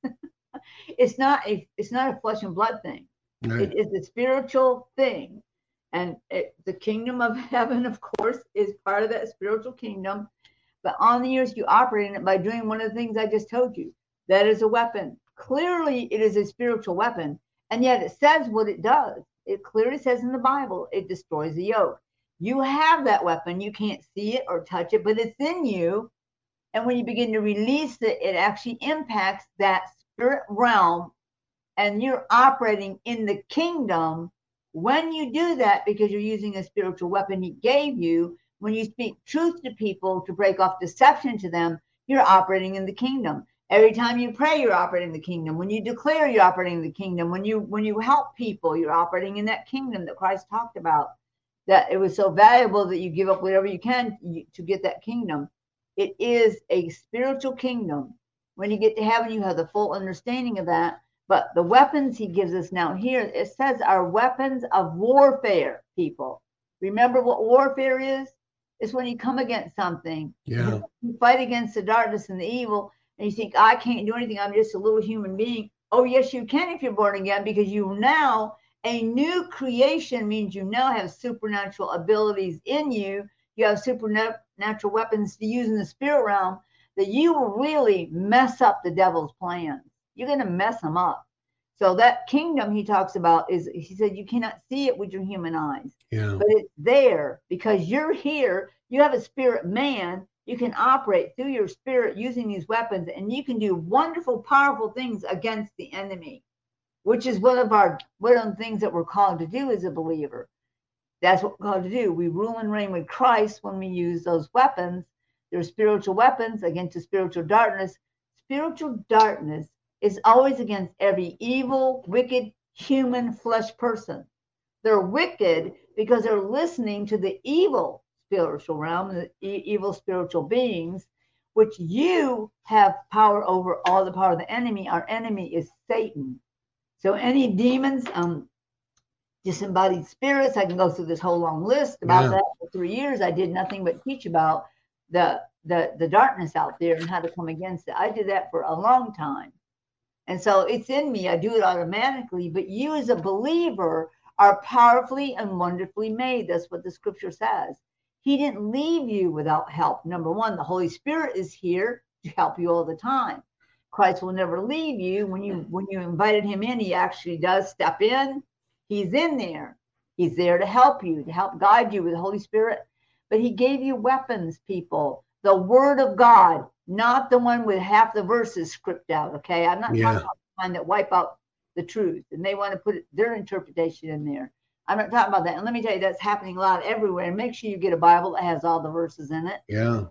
it's not a it's not a flesh and blood thing. Right. It is a spiritual thing and it, the kingdom of <laughs> heaven, of course, is part of that spiritual kingdom. But on the earth, you operate in it by doing one of the things I just told you. That is a weapon. Clearly, it is a spiritual weapon. And yet it says what it does. It clearly says in the Bible, it destroys the yoke. You have that weapon. You can't see it or touch it, but it's in you. And when you begin to release it, it actually impacts that spirit realm. And you're operating in the kingdom when you do that, because you're using a spiritual weapon he gave you, when you speak truth to people to break off deception to them, you're operating in the kingdom. Every time you pray, you're operating the kingdom. When you declare, you're operating the kingdom. When you when you help people, you're operating in that kingdom that Christ talked about. That it was so valuable that you give up whatever you can to get that kingdom. It is a spiritual kingdom. When you get to heaven, you have the full understanding of that. But the weapons he gives us now here, it says are weapons of warfare, people. Remember what warfare is? It's when you come against something. Yeah. You fight against the darkness and the evil, and you think, I can't do anything. I'm just a little human being. Oh, yes, you can if you're born again, because you now, a new creation means you now have supernatural abilities in you. You have supernatural weapons to use in the spirit realm that you will really mess up the devil's plans. You're going to mess them up. So that kingdom he talks about is he said you cannot see it with your human eyes. Yeah. But it's there because you're here, you have a spirit man, you can operate through your spirit using these weapons and you can do wonderful powerful things against the enemy, which is one of our one of the things that we're called to do as a believer. That's what we're called to do. We rule and reign with Christ when we use those weapons. They're spiritual weapons against the spiritual darkness. Spiritual darkness is always against every evil, wicked, human flesh person. They're wicked because they're listening to the evil spiritual realm, the e- evil spiritual beings, which you have power over all the power of the enemy. Our enemy is Satan. So any demons, um, disembodied spirits, I can go through this whole long list about Yeah. that for three years. I did nothing but teach about the the the darkness out there and how to come against it. I did that for a long time. And so it's in me. I do it automatically. But you, as a believer, are powerfully and wonderfully made. That's what the scripture says. He didn't leave you without help. Number one, the Holy Spirit is here to help you all the time. Christ will never leave you. When you when you invited him in, he actually does step in. He's in there. He's there to help you, to help guide you with the Holy Spirit. But he gave you weapons, people. The word of God, not the one with half the verses script out. Okay. I'm not Yeah. talking about the one that wipe out the truth and they want to put their interpretation in there. I'm not talking about that. And let me tell you, that's happening a lot everywhere. And make sure you get a Bible that has all the verses in it Yeah.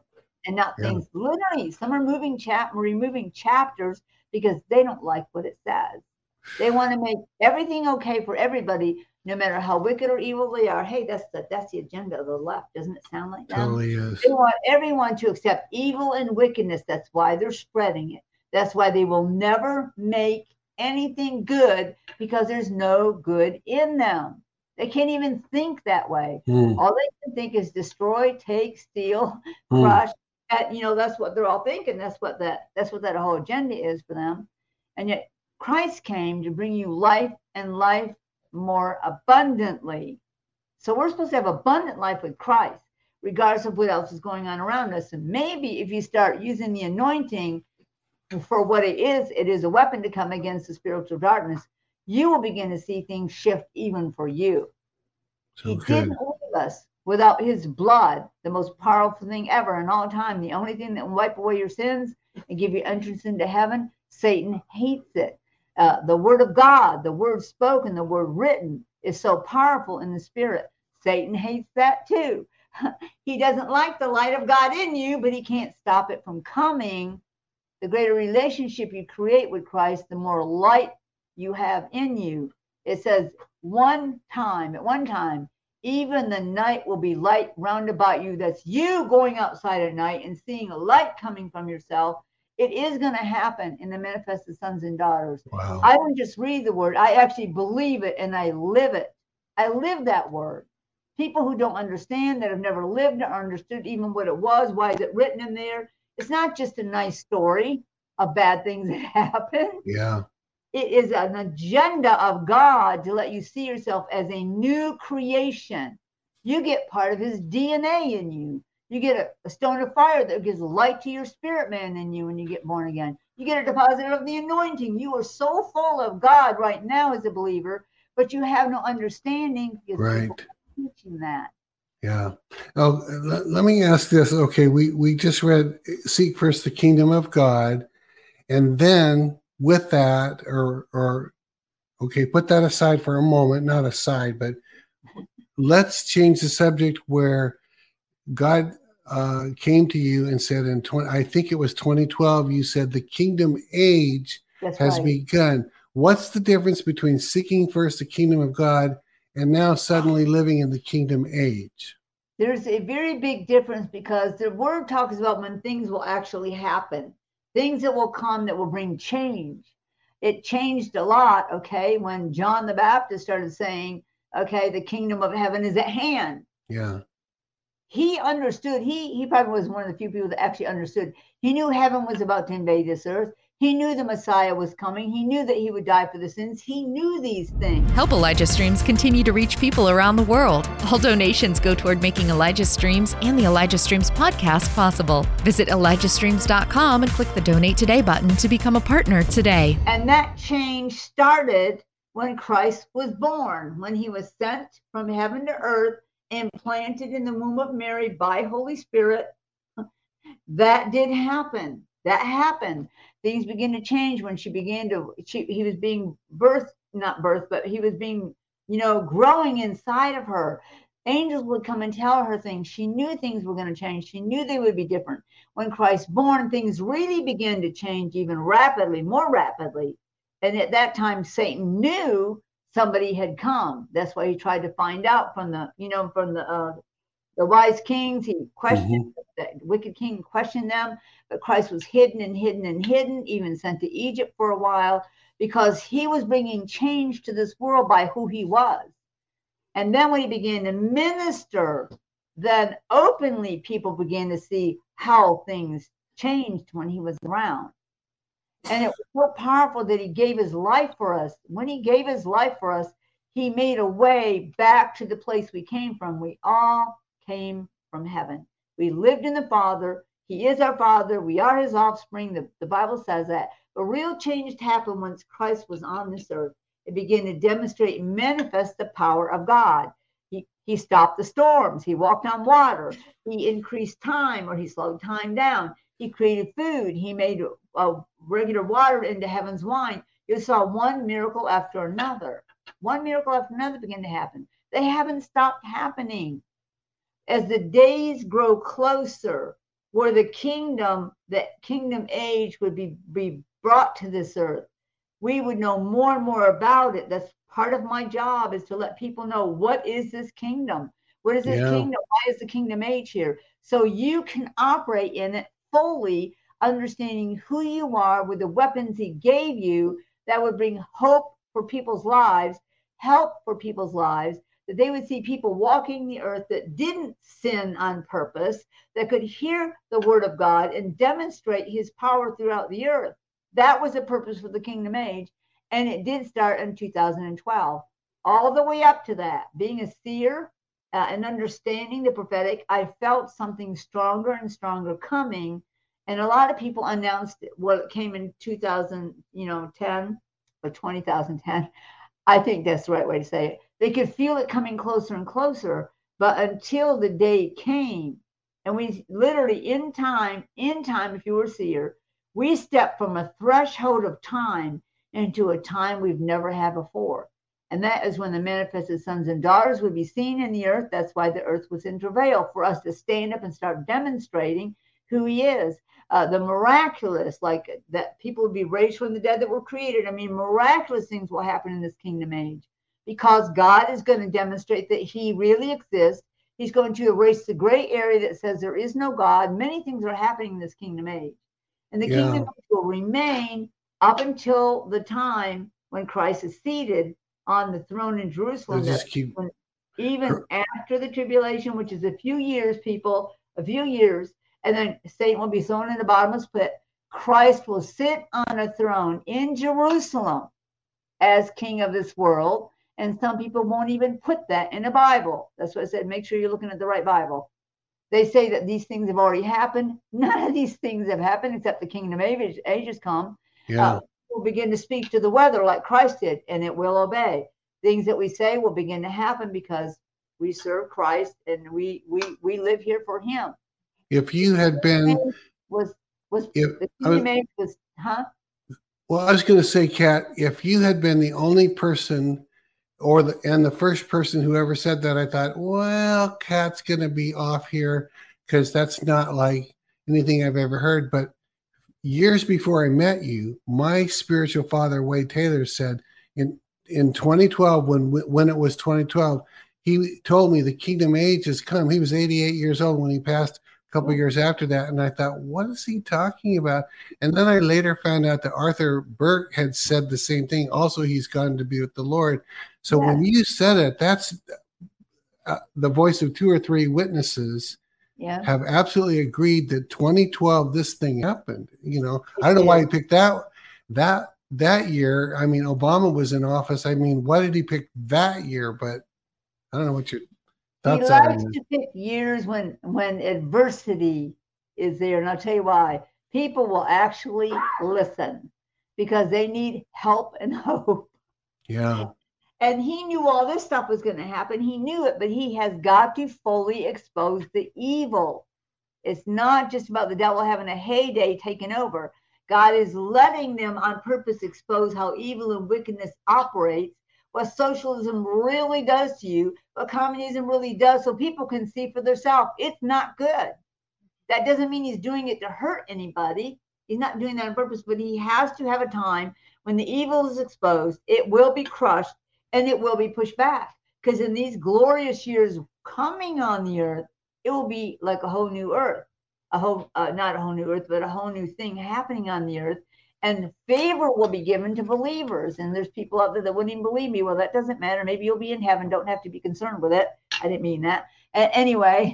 and not Yeah. things. Literally, some are moving chap removing chapters because they don't like what it says. They want to make everything okay for everybody, no matter how wicked or evil they are. Hey, that's the that's the agenda of the left. Doesn't it sound like that? Totally is. They want everyone to accept evil and wickedness. That's why they're spreading it. That's why they will never make anything good because there's no good in them. They can't even think that way. Hmm. All they can think is destroy, take, steal, Hmm. crush. And, you know, that's what they're all thinking. That's what that that's what that whole agenda is for them. And yet Christ came to bring you life and life more abundantly. So we're supposed to have abundant life with Christ, regardless of what else is going on around us. And maybe if you start using the anointing for what it is, it is a weapon to come against the spiritual darkness, you will begin to see things shift even for you. So He good. didn't leave us without his blood, the most powerful thing ever in all time. The only thing that will wipe away your sins and give you entrance into heaven, Satan hates it. Uh, the word of God, the word spoken, the word written is so powerful in the spirit. Satan hates that too. <laughs> he doesn't like the light of God in you, but he can't stop it from coming. The greater relationship you create with Christ, the more light you have in you. It says, one time, at one time, even the night will be light round about you. That's you going outside at night and seeing a light coming from yourself. It is going to happen in the manifested sons and daughters. Wow. I don't just read the word, I actually believe it and I live it. I live that word. People who don't understand, that have never lived or understood even what it was, why is it written in there? It's not just a nice story of bad things that <laughs> happen. yeah. It is an agenda of God to let you see yourself as a new creation. You get part of his DNA in you. You get a, a stone of fire that gives light to your spirit man in you when you get born again. You get a deposit of the anointing. You are so full of God right now as a believer, but you have no understanding because Right. teaching that. Yeah. Oh, let, let me ask this. Okay, we we just read seek first the kingdom of God, and then with that, or or okay, put that aside for a moment, not aside, but let's change the subject where God uh, came to you and said in 20, I think it was 2012, you said the kingdom age That's has right. begun. What's the difference between seeking first the kingdom of God and now suddenly living in the kingdom age? There's a very big difference because the word talks about when things will actually happen, things that will come that will bring change. It changed a lot, okay, when John the Baptist started saying, okay, the kingdom of heaven is at hand. Yeah. he understood. He he probably was one of the few people that actually understood. He knew heaven was about to invade this earth. He knew the Messiah was coming. He knew that he would die for the sins. He knew these things. Help Elijah Streams continue to reach people around the world. All donations go toward making Elijah Streams and the Elijah Streams podcast possible. Visit ElijahStreams.com and click the Donate Today button to become a partner today. And that change started when Christ was born, when he was sent from heaven to earth and planted in the womb of Mary by Holy Spirit. That did happen. That happened things began to change when she began to she, he was being birthed not birthed but he was being you know growing inside of her. Angels would come and tell her things. She knew things were going to change. She knew they would be different. When christ born things really began to change even rapidly more rapidly. And at that time satan knew somebody had come. That's why he tried to find out from the you know from the uh, the wise kings. He questioned mm-hmm. the wicked king, questioned them, but Christ was hidden and hidden and hidden, even sent to Egypt for a while, because he was bringing change to this world by who he was. And then when he began to minister, then openly people began to see how things changed when he was around. And it was so powerful that he gave his life for us. When he gave his life for us, he made a way back to the place we came from. We all came from heaven. We lived in the Father. He is our Father. We are his offspring. The, the Bible says that. But real change happened once Christ was on this earth. It began to demonstrate and manifest the power of God. He, he stopped the storms. He walked on water. He increased time or he slowed time down. He created food. He made a regular water into heaven's wine. You saw one miracle after another. One miracle after another began to happen. They haven't stopped happening as the days grow closer, where the kingdom, the kingdom age would be, be brought to this earth, we would know more and more about it. That's part of my job is to let people know what is this kingdom? What is this yeah. kingdom? Why is the kingdom age here? So you can operate in it fully, understanding who you are with the weapons he gave you that would bring hope for people's lives, help for people's lives, that they would see people walking the earth that didn't sin on purpose, that could hear the word of God and demonstrate his power throughout the earth. That was the purpose for the kingdom age. And it did start in 2012. All the way up to that, being a seer uh, and understanding the prophetic, I felt something stronger and stronger coming. And a lot of people announced what well, came in 2000, you know, 10 or 2010. I think that's the right way to say it they could feel it coming closer and closer. But until the day came, and we literally in time, in time, if you were seer, we stepped from a threshold of time into a time we've never had before. And that is when the manifested sons and daughters would be seen in the earth. That's why the earth was in travail for us to stand up and start demonstrating who he is. Uh, the miraculous, like that people would be raised from the dead that were created. I mean, miraculous things will happen in this kingdom age because God is going to demonstrate that He really exists. He's going to erase the gray area that says there is no God. Many things are happening in this kingdom age. And the yeah. kingdom will remain up until the time when Christ is seated on the throne in Jerusalem. Keep... even after the tribulation, which is a few years, people, a few years, and then Satan will be thrown in the bottomless pit. Christ will sit on a throne in Jerusalem as king of this world and some people won't even put that in a Bible. That's what I said. Make sure you're looking at the right Bible. They say that these things have already happened. <laughs> None of these things have happened except the kingdom age, ages come. Yeah. Uh, we'll begin to speak to the weather like Christ did, and it will obey. Things that we say will begin to happen because we serve Christ and we we we live here for Him. If you had been was was if, the age was huh? Well, I was going to say, Kat, if you had been the only person or the and the first person who ever said that, I thought, well, Kat's gonna be off here because that's not like anything I've ever heard. But years before I met you, my spiritual father, Wade Taylor, said in in 2012, when when it was 2012, he told me the kingdom age has come. He was 88 years old when he passed a couple years after that and i thought what is he talking about and then i later found out that Arthur Burk had said the same thing also he's gone to be with the lord so yeah. when you said it that's uh, the voice of two or three witnesses Yeah. have absolutely agreed that 2012 this thing happened. You know, I don't know why he picked that that that year. I mean, Obama was in office. I mean, why did he pick that year? But I don't know what your He thoughts are. likes on to pick years when when adversity is there, and I'll tell you why. People will actually listen because they need help and <laughs> hope. Yeah, And he knew all this stuff was going to happen. He knew it, but he has got to fully expose the evil. It's not just about the devil having a heyday taking over. God is letting them on purpose expose how evil and wickedness operates, what socialism really does to you, what communism really does, so people can see for themselves. It's not good. That doesn't mean he's doing it to hurt anybody. He's not doing that on purpose, but he has to have a time when the evil is exposed, it will be crushed and it will be pushed back. Because in these glorious years coming on the earth, it will be like a whole new earth, a whole, uh, not a whole new earth, but a whole new thing happening on the earth. And favor will be given to believers. And there's people out there that wouldn't even believe me. Well, that doesn't matter. Maybe you'll be in heaven. Don't have to be concerned with it. I didn't mean that. Anyway,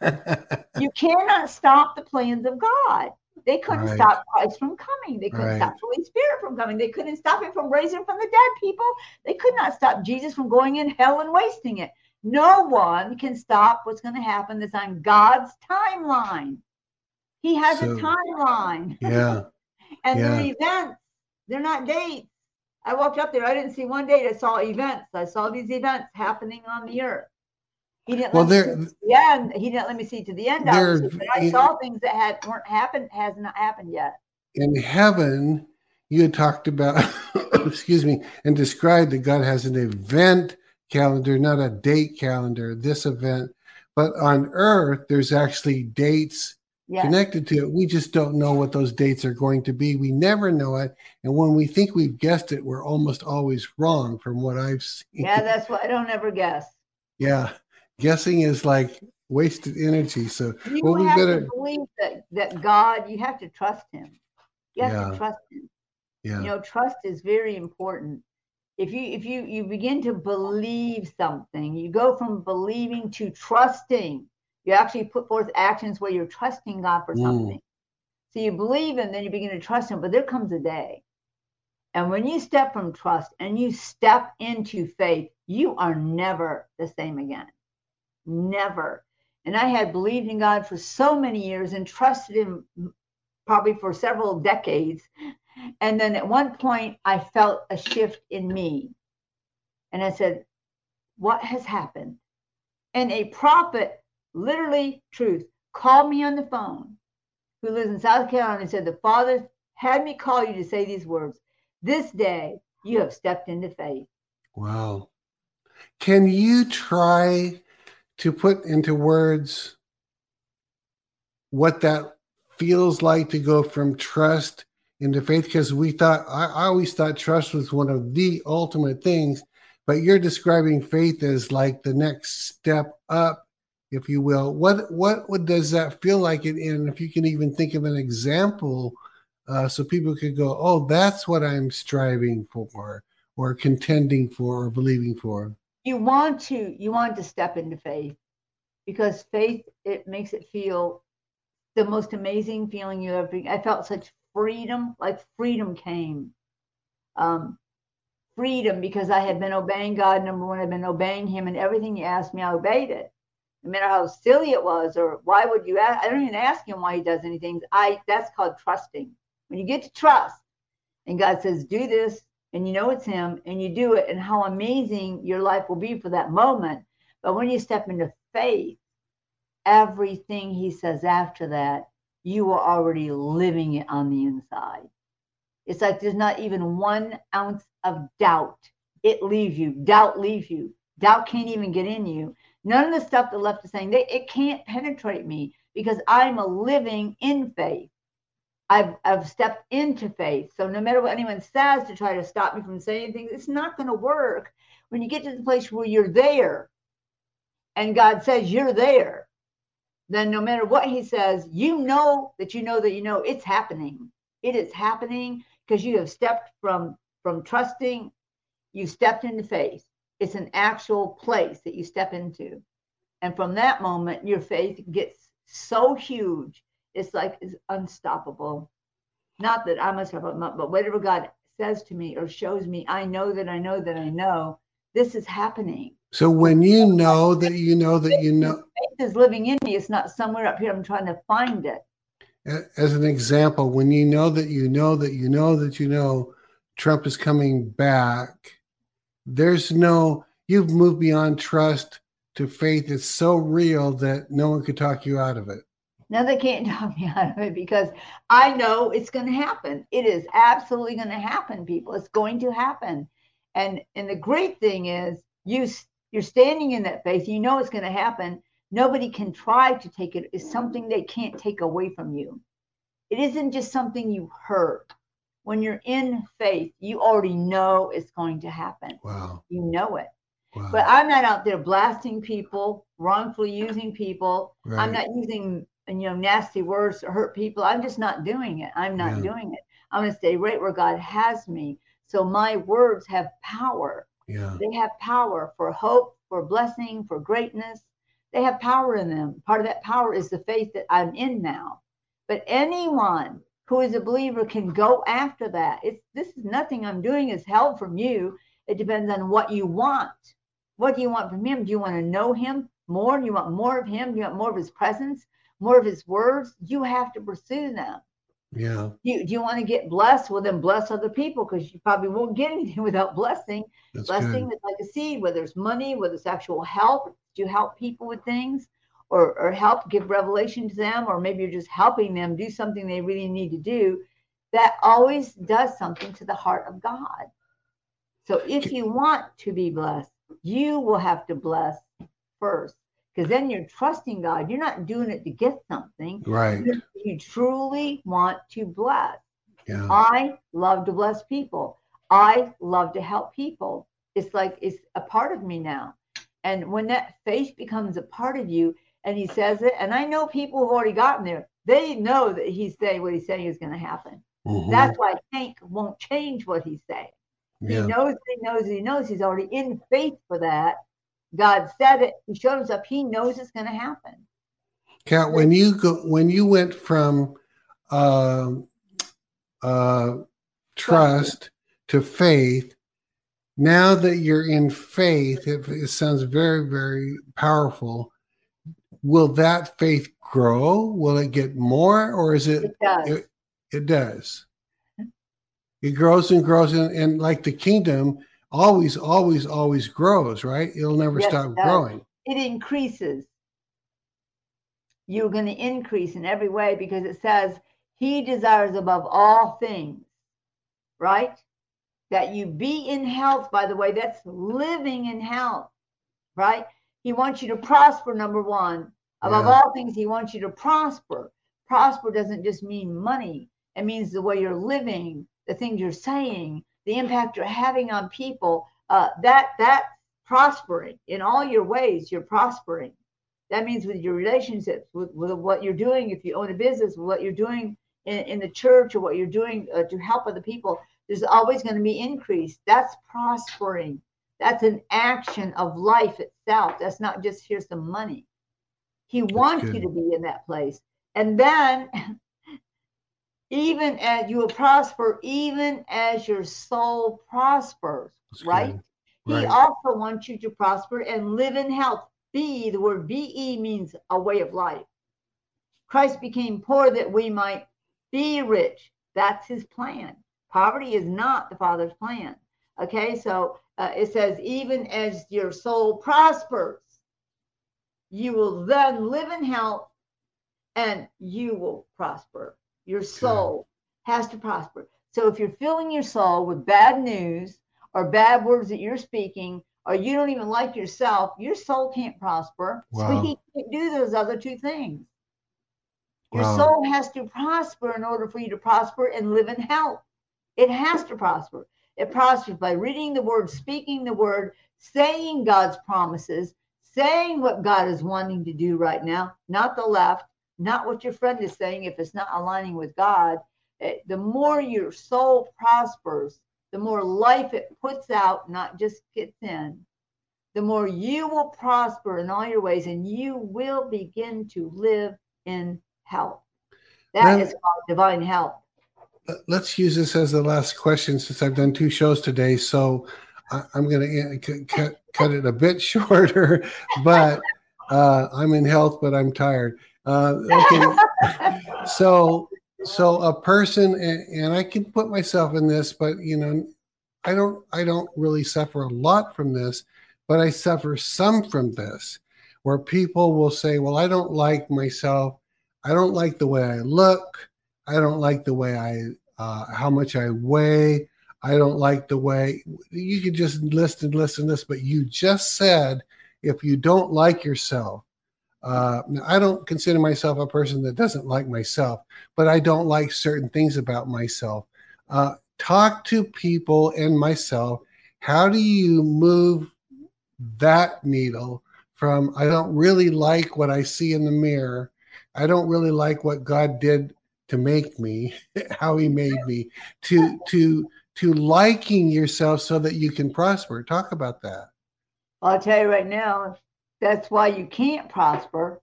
<laughs> you cannot stop the plans of God. They couldn't Right. stop Christ from coming. They couldn't Right. stop the Holy Spirit from coming. They couldn't stop him from raising from the dead people. They could not stop Jesus from going in hell and wasting it. No one can stop what's going to happen that's on God's timeline. He has So- a timeline. yeah, <laughs> And Yeah. they're events. They're not dates. I walked up there. I didn't see one date. I saw events. I saw these events happening on the earth. He didn't. Well, let me there- see the end. He didn't let me see to the end. There- obviously, but I saw things that had weren't happened. Has not happened yet. in heaven, you had talked about, <coughs> excuse me, and described that God has an event calendar, not a date calendar. This event, but on Earth, there's actually dates Yeah. connected to it. We just don't know what those dates are going to be. We never know it. And when we think we've guessed it, we're almost always wrong from what I've seen. Yeah. That's why I don't ever guess. Yeah. Guessing is like wasted energy. So, You well, we have better, to believe that that God. You have to trust Him. You have Yeah. to trust Him. yeah. you know trust is very important if you if you you begin to believe something you go from believing to trusting you actually put forth actions where you're trusting god for Mm. something so you believe and then you begin to trust him but there comes a day and when you step from trust and you step into faith you are never the same again never and i had believed in god for so many years and trusted him probably for several decades and then at one point, I felt a shift in me. And I said, What has happened? And a prophet, literally truth, called me on the phone who lives in South Carolina and said, The Father had me call you to say these words This day you have stepped into faith. Wow. Can you try to put into words what that feels like to go from trust into faith? Because we thought, I, I always thought trust was one of the ultimate things, but you're describing faith as like the next step up, if you will. What what, what does that feel like? And, and if you can even think of an example uh, so people could go, oh, that's what I'm striving for or contending for or believing for. You want to, you want to step into faith because faith, it makes it feel the most amazing feeling you ever. I felt such freedom, like freedom came. Um, freedom because I had been obeying God. Number one, I've been obeying Him, and everything He asked me, I obeyed it. No matter how silly it was, or why would you ask? I don't even ask Him why He does anything. I that's called trusting. When you get to trust, and God says, "Do this," and you know it's Him, and you do it, and how amazing your life will be for that moment. But when you step into faith, everything He says after that, you are already living it on the inside. It's like there's not even one ounce of doubt. It leaves you. Doubt leaves you. Doubt can't even get in you. None of the stuff the left is saying, they, it can't penetrate me because I'm a living in faith. I've, I've stepped into faith. So no matter what anyone says to try to stop me from saying things, it's not going to work. When you get to the place where you're there and God says you're there, then no matter what he says, you know that you know that you know it's happening. It is happening because you have stepped from from trusting, you stepped into faith. It's an actual place that you step into. And from that moment, your faith gets so huge. It's like it's unstoppable. Not that I'm unstoppable, but whatever God says to me or shows me, I know that I know that I know this is happening. So when you know that you know that you know, faith is living in me. It's not somewhere up here. I'm trying to find it. As an example, when you know that you know that you know that you know Trump is coming back, there's no, you've moved beyond trust to faith. It's so real that no one could talk you out of it. No, they can't <laughs> talk me out of it because I know it's going to happen. It is absolutely going to happen, people. It's going to happen. And and the great thing is you you're standing in that faith. You know it's going to happen. Nobody can try to take it. It's something they can't take away from you. It isn't just something you heard. When you're in faith, you already know it's going to happen. Wow. You know it. Wow. But I'm not out there blasting people, wrongfully using people. Right. I'm not using you know nasty words to hurt people. I'm just not doing it. I'm not yeah. doing it. I'm going to stay right where God has me. So my words have power. Yeah. They have power for hope, for blessing, for greatness. They have power in them. Part of that power is the faith that I'm in now. But anyone who is a believer can go after that. It's this is nothing I'm doing is held from you. It depends on what you want. What do you want from him? Do you want to know him more? Do you want more of him? Do you want more of his presence, more of his words? You have to pursue them. Yeah. Do you, do you want to get blessed? Well, then bless other people because you probably won't get anything <laughs> without blessing. That's blessing good. is like a seed, whether it's money, whether it's actual help. Do you help people with things or, or help give revelation to them? Or maybe you're just helping them do something they really need to do. That always does something to the heart of God. So if you want to be blessed, you will have to bless first because then you're trusting God. You're not doing it to get something. Right. You truly want to bless. Yeah. I love to bless people. I love to help people. It's like it's a part of me now. And when that faith becomes a part of you and he says it, and I know people who've already gotten there, they know that he's saying what he's saying is going to happen. Mm-hmm. That's why Hank won't change what he's saying. Yeah. He knows, he knows, he knows he's already in faith for that. God said it. He showed up. He knows it's going to happen. Kat, when you go, when you went from uh, uh, trust to faith, now that you're in faith, it, it sounds very, very powerful. Will that faith grow? Will it get more, or is it? It does. It, it does. It grows and grows, and, and like the kingdom, always, always, always grows, right? It'll never yes, stop it growing. It increases. You're going to increase in every way because it says he desires above all things, right? That you be in health, by the way, that's living in health, right? He wants you to prosper, number one. Above yeah. all things, he wants you to prosper. Prosper doesn't just mean money, it means the way you're living, the things you're saying, the impact you're having on people, uh, that prospering in all your ways, you're prospering. That means with your relationships, with, with what you're doing, if you own a business, what you're doing in, in the church or what you're doing uh, to help other people, there's always going to be increase. That's prospering. That's an action of life itself. That's not just here's some money. He wants you to be in that place. And then even as you will prosper, even as your soul prospers, right? right? He also wants you to prosper and live in health. Be, the word be means a way of life. Christ became poor that we might be rich. That's his plan. Poverty is not the Father's plan. Okay, so uh, it says, even as your soul prospers, you will then live in health and you will prosper. Your soul has to prosper. So if you're filling your soul with bad news or bad words that you're speaking, or you don't even like yourself, your soul can't prosper. Wow. So he can't do those other two things. Your wow. soul has to prosper in order for you to prosper and live in health. It has to prosper. It prospers by reading the word, speaking the word, saying God's promises, saying what God is wanting to do right now, not the left, not what your friend is saying if it's not aligning with God. Eh, the more your soul prospers, the more life it puts out, not just gets in. the more you will prosper in all your ways and you will begin to live in health. That is called divine health. Let's use this as the last question since I've done two shows today. So I'm going to cut, cut it a bit <laughs> shorter, but uh, I'm in health, but I'm tired. Uh, okay. so, so a person, and, and I can put myself in this, but you know, I don't, I don't really suffer a lot from this, but I suffer some from this, where people will say, "Well, I don't like myself. I don't like the way I look. I don't like the way I, uh, how much I weigh. I don't like the way you could just list and list and list, but you just said if you don't like yourself, uh, I don't consider myself a person that doesn't like myself, but I don't like certain things about myself. Uh, talk to people and myself. How do you move that needle from I don't really like what I see in the mirror? I don't really like what God did to make me, <laughs> how He made me, to to to liking yourself so that you can prosper. Talk about that. I'll tell you right now, that's why you can't prosper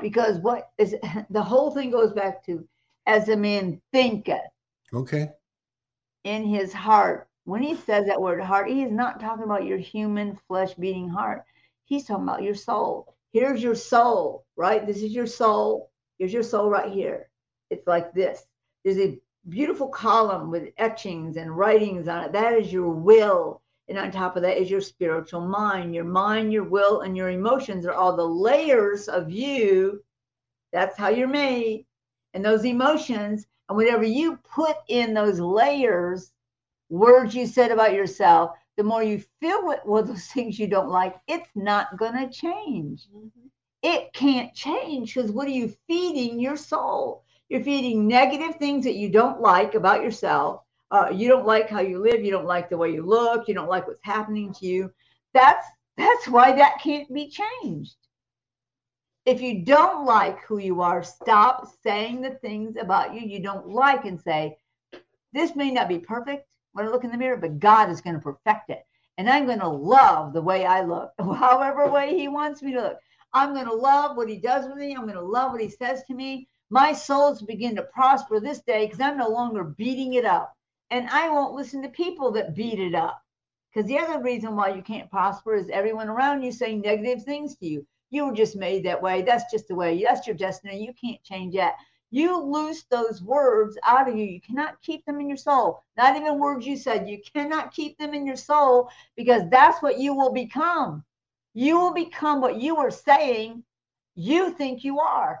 because what is <laughs> the whole thing goes back to as a man thinketh. Okay. In his heart. When he says that word heart, he is not talking about your human flesh beating heart. He's talking about your soul. Here's your soul, right? This is your soul. Here's your soul right here. It's like this. There's a beautiful column with etchings and writings on it. That is your will. And on top of that is your spiritual mind. Your mind, your will, and your emotions are all the layers of you. That's how you're made. And those emotions, and whatever you put in those layers, words you said about yourself, the more you feel with well, those <laughs> things you don't like, it's not going to change. Mm-hmm. It can't change because what are you feeding your soul? You're feeding negative things that you don't like about yourself. Uh, you don't like how you live. You don't like the way you look. You don't like what's happening to you. That's that's why that can't be changed. If you don't like who you are, stop saying the things about you you don't like and say, "This may not be perfect when I look in the mirror, but God is going to perfect it." And I'm going to love the way I look, <laughs> however way He wants me to look. I'm going to love what He does with me. I'm going to love what He says to me. My souls begin to prosper this day because I'm no longer beating it up. And I won't listen to people that beat it up. Because the other reason why you can't prosper is everyone around you saying negative things to you. You were just made that way. That's just the way. That's your destiny. You can't change that. You loose those words out of you. You cannot keep them in your soul. Not even words you said. You cannot keep them in your soul because that's what you will become. You will become what you are saying you think you are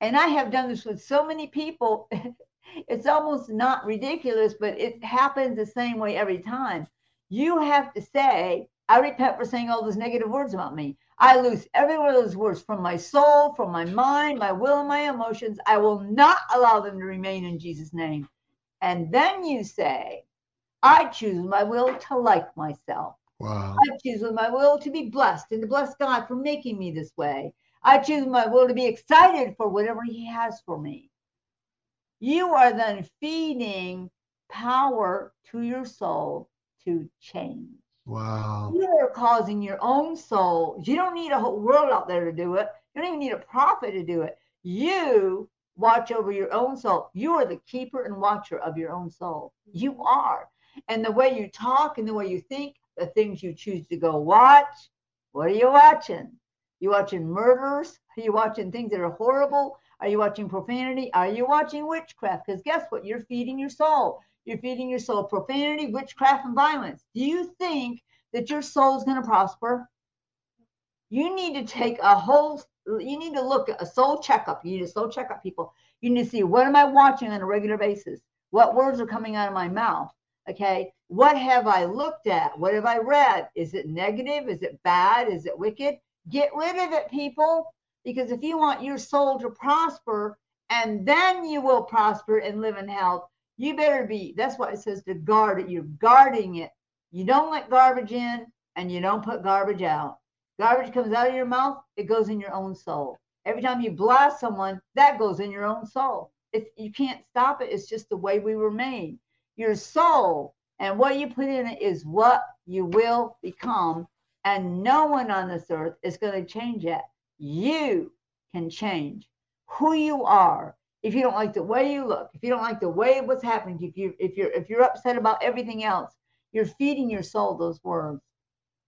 and I have done this with so many people. <laughs> it's almost not ridiculous, but it happens the same way every time. You have to say, I repent for saying all those negative words about me. I lose every one of those words from my soul, from my mind, my will, and my emotions. I will not allow them to remain in Jesus' name. And then you say, I choose my will to like myself. Wow. I choose with my will to be blessed and to bless God for making me this way. I choose my will to be excited for whatever He has for me. You are then feeding power to your soul to change. Wow. You are causing your own soul. You don't need a whole world out there to do it. You don't even need a prophet to do it. You watch over your own soul. You are the keeper and watcher of your own soul. You are. And the way you talk and the way you think, the things you choose to go watch, what are you watching? You watching murders? Are you watching things that are horrible? Are you watching profanity? Are you watching witchcraft? Because guess what? You're feeding your soul. You're feeding your soul profanity, witchcraft, and violence. Do you think that your soul is going to prosper? You need to take a whole, you need to look at a soul checkup. You need a soul checkup, people. You need to see what am I watching on a regular basis? What words are coming out of my mouth? Okay. What have I looked at? What have I read? Is it negative? Is it bad? Is it wicked? Get rid of it, people, because if you want your soul to prosper and then you will prosper and live in health, you better be. That's why it says to guard it. You're guarding it. You don't let garbage in and you don't put garbage out. Garbage comes out of your mouth, it goes in your own soul. Every time you blast someone, that goes in your own soul. It's, you can't stop it. It's just the way we were made. Your soul and what you put in it is what you will become And no one on this earth is going to change that. You can change who you are. If you don't like the way you look, if you don't like the way what's happening, if you if you're if you're upset about everything else, you're feeding your soul those words.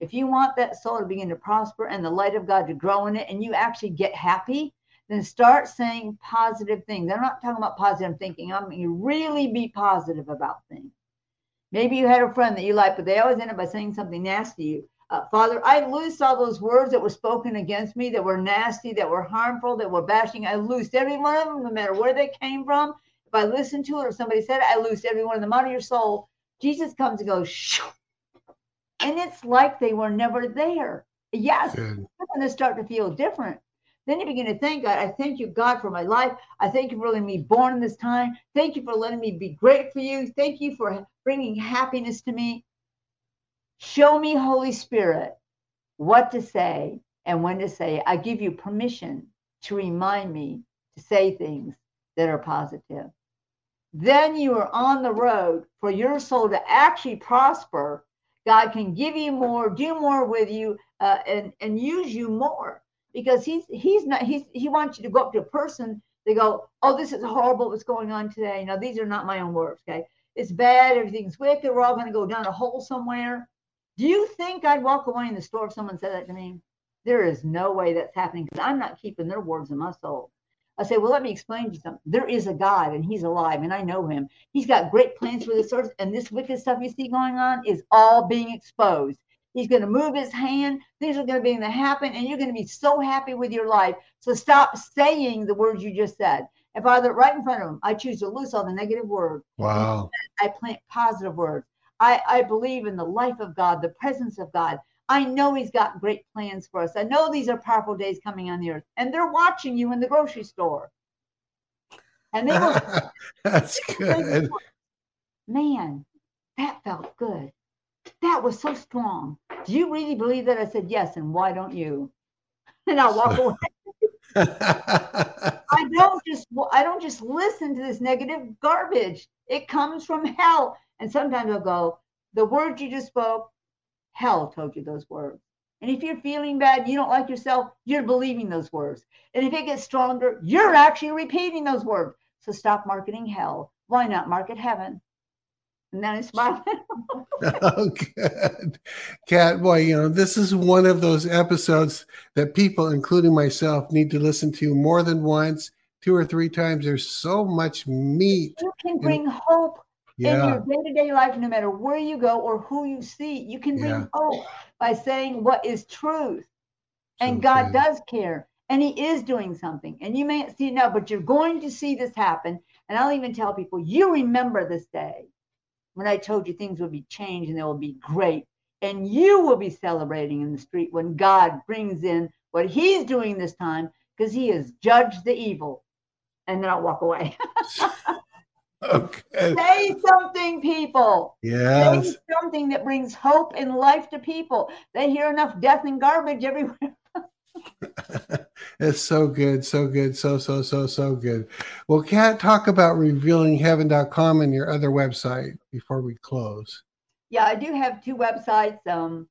If you want that soul to begin to prosper and the light of God to grow in it, and you actually get happy, then start saying positive things. I'm not talking about positive thinking. I'm mean, really be positive about things. Maybe you had a friend that you liked, but they always end up by saying something nasty to you. Uh, Father, I loose all those words that were spoken against me, that were nasty, that were harmful, that were bashing. I loosed every one of them, no matter where they came from. If I listened to it or somebody said it, I loosed every one of them out of your soul. Jesus comes and goes, Shoo! and it's like they were never there. Yes, Good. you're going to start to feel different. Then you begin to thank God. I thank you, God, for my life. I thank you for letting me born in this time. Thank you for letting me be great for you. Thank you for bringing happiness to me. Show me, Holy Spirit, what to say and when to say. I give you permission to remind me to say things that are positive. Then you are on the road for your soul to actually prosper. God can give you more, do more with you, uh, and and use you more because he's he's not he's he wants you to go up to a person. They go, oh, this is horrible. What's going on today? Now these are not my own words. Okay, it's bad. Everything's wicked. We're all going to go down a hole somewhere. Do you think I'd walk away in the store if someone said that to me? There is no way that's happening because I'm not keeping their words in my soul. I say, well, let me explain to you something. There is a God and he's alive and I know him. He's got great plans for this earth and this wicked stuff you see going on is all being exposed. He's going to move his hand. Things are going to begin to happen and you're going to be so happy with your life. So stop saying the words you just said. And Father, right in front of him, I choose to loose all the negative words. Wow. I plant positive words. I, I believe in the life of God, the presence of God. I know He's got great plans for us. I know these are powerful days coming on the earth, and they're watching you in the grocery store. And they will. <laughs> That's <laughs> good. Man, that felt good. That was so strong. Do you really believe that? I said yes, and why don't you? <laughs> And I'll walk away. I don't just I don't just listen to this negative garbage. It comes from hell. And sometimes I'll go, the words you just spoke, hell told you those words. And if you're feeling bad, you don't like yourself, you're believing those words. And if it gets stronger, you're actually repeating those words. So stop marketing hell. Why not market heaven? And then I smile. oh, good. Kat, boy, you know, this is one of those episodes that people, including myself, need to listen to more than once, two or three times. There's so much meat. You can bring and- hope yeah. in your day-to-day life no matter where you go or who you see you can bring yeah. hope by saying what is truth and so god true. does care and he is doing something and you may not see it now but you're going to see this happen and i'll even tell people you remember this day when i told you things would be changed and they will be great and you will be celebrating in the street when god brings in what he's doing this time because he has judged the evil and then i'll walk away <laughs> Okay. Say something, people. Yes. Say something that brings hope and life to people. They hear enough death and garbage everywhere. <laughs> it's so good, so good, so, so, so, so good. Well, Kat, talk about revealingheaven.com and your other website before we close. Yeah, I do have two websites. Um,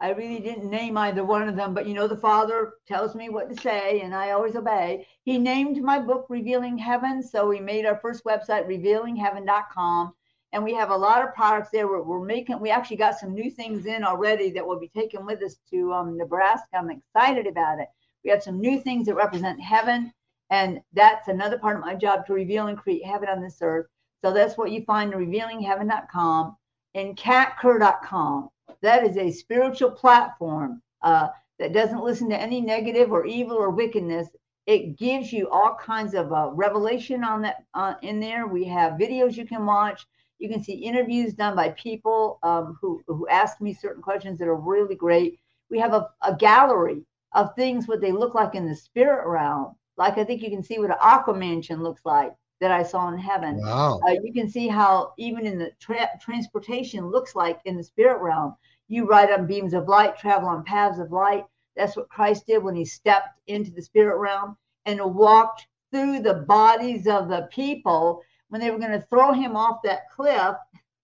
I really didn't name either one of them, but you know, the Father tells me what to say, and I always obey. He named my book Revealing Heaven, so we made our first website, revealingheaven.com, and we have a lot of products there. We're, we're making, we actually got some new things in already that we'll be taken with us to um, Nebraska. I'm excited about it. We have some new things that represent heaven, and that's another part of my job to reveal and create heaven on this earth. So that's what you find at revealingheaven.com and katkerr.com. that is a spiritual platform uh, that doesn't listen to any negative or evil or wickedness. It gives you all kinds of uh, revelation on that uh, in there. We have videos you can watch. You can see interviews done by people um, who who ask me certain questions that are really great. We have a, a gallery of things what they look like in the spirit realm. Like I think you can see what an aqua mansion looks like that I saw in heaven. Wow. Uh, you can see how even in the tra- transportation looks like in the spirit realm. You ride on beams of light, travel on paths of light. That's what Christ did when he stepped into the spirit realm and walked through the bodies of the people when they were going to throw him off that cliff.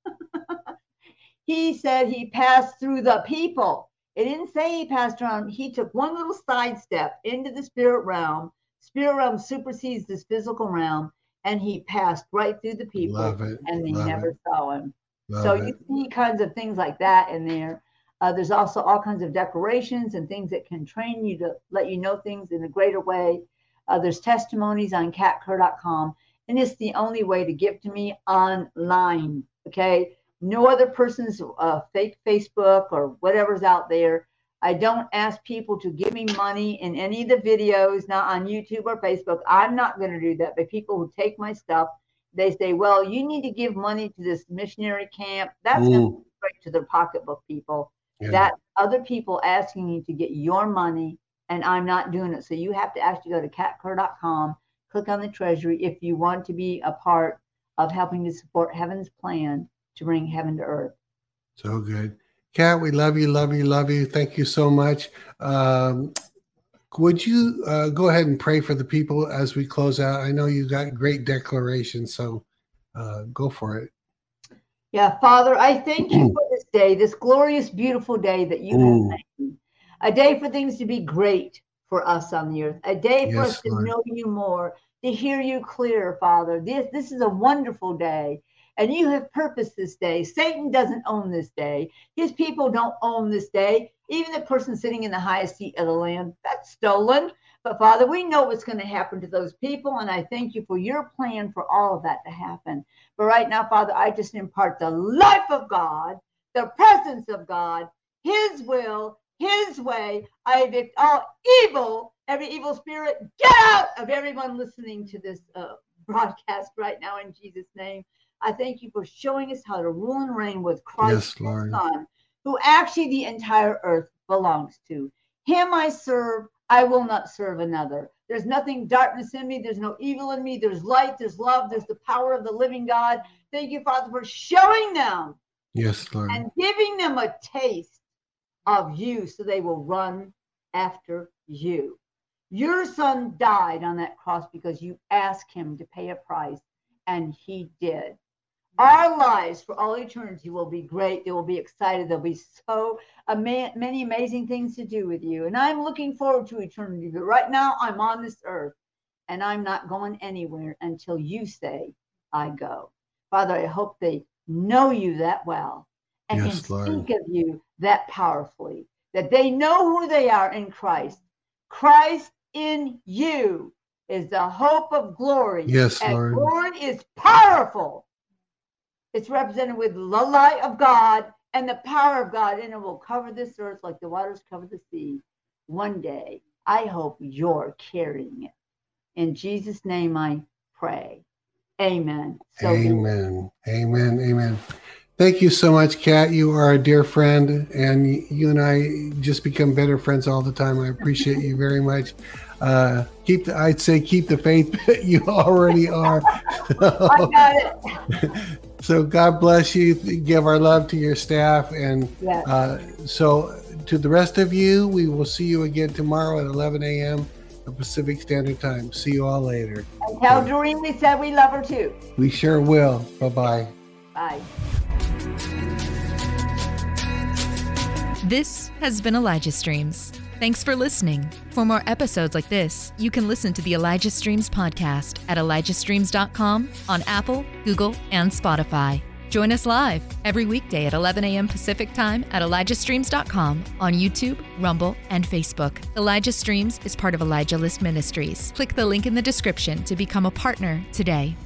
<laughs> he said he passed through the people. It didn't say he passed around. He took one little sidestep into the spirit realm. Spirit realm supersedes this physical realm, and he passed right through the people, and they Love never it. saw him. Love so it. you see kinds of things like that in there. Uh, there's also all kinds of decorations and things that can train you to let you know things in a greater way. Uh, there's testimonies on katkerr.com, and it's the only way to give to me online. Okay, no other person's uh, fake Facebook or whatever's out there. I don't ask people to give me money in any of the videos, not on YouTube or Facebook. I'm not going to do that. But people who take my stuff, they say, "Well, you need to give money to this missionary camp." That's going straight to their pocketbook, people. yeah. That other people asking you to get your money, and I'm not doing it. So you have to actually go to katkerr.com, click on the treasury if you want to be a part of helping to support heaven's plan to bring heaven to earth. So good. Kat, we love you, love you, love you. Thank you so much. Um, would you uh, go ahead and pray for the people as we close out? I know you got great declarations, so uh, go for it. Yeah, Father, I thank you for this day, this glorious, beautiful day that you Mm. have made. A day for things to be great for us on the earth. A day for Yes, us to Lord. know you more, to hear you clear, Father. This this is a wonderful day. And you have purposed this day. Satan doesn't own this day. His people don't own this day. Even the person sitting in the highest seat of the land, that's stolen. But Father, we know what's going to happen to those people. And I thank you for your plan for all of that to happen. But right now, Father, I just impart the life of God, the presence of God, His will, His way. I evict all evil, every evil spirit, get out of everyone listening to this uh, broadcast right now in Jesus' name. I thank you for showing us how to rule and reign with Christ, Yes, Lord. Son, who actually the entire earth belongs to. Him I serve, I will not serve another. There's nothing darkness in me. There's no evil in me. There's light. There's love. There's the power of the living God. Thank you, Father, for showing them Yes, Lord. and giving them a taste of you so they will run after you. Your son died on that cross because you asked him to pay a price, and he did. Our lives for all eternity will be great. They will be excited. There'll be so ama- many amazing things to do with you. And I'm looking forward to eternity. But right now, I'm on this earth and I'm not going anywhere until you say I go. Father, I hope they know you that well and Yes, can Lord. think of you that powerfully, that they know who they are in Christ. Christ in you is the hope of glory. Yes, and Lord. glory is powerful. It's represented with the light of God and the power of God, and it will cover this earth like the waters cover the sea. One day, I hope you're carrying it. In Jesus' name, I pray. Amen. So. Amen. Amen. Amen. Thank you so much, Kat. You are a dear friend, and you and I just become better friends all the time. I appreciate you very much. Uh, keep the, I'd say keep the faith. <laughs> you already are. <laughs> I got it. so God bless you. Give our love to your staff, and Yes. uh, so to the rest of you, we will see you again tomorrow at 11 a.m. Pacific Standard Time. See you all later. And tell Doreen we said we love her too. We sure will. Bye bye. Bye. This has been Elijah Streams. Thanks for listening. For more episodes like this, you can listen to the Elijah Streams podcast at ElijahStreams.com on Apple, Google, and Spotify. Join us live every weekday at 11 a.m. Pacific Time at ElijahStreams.com on YouTube, Rumble, and Facebook. Elijah Streams is part of Elijah List Ministries. Click the link in the description to become a partner today.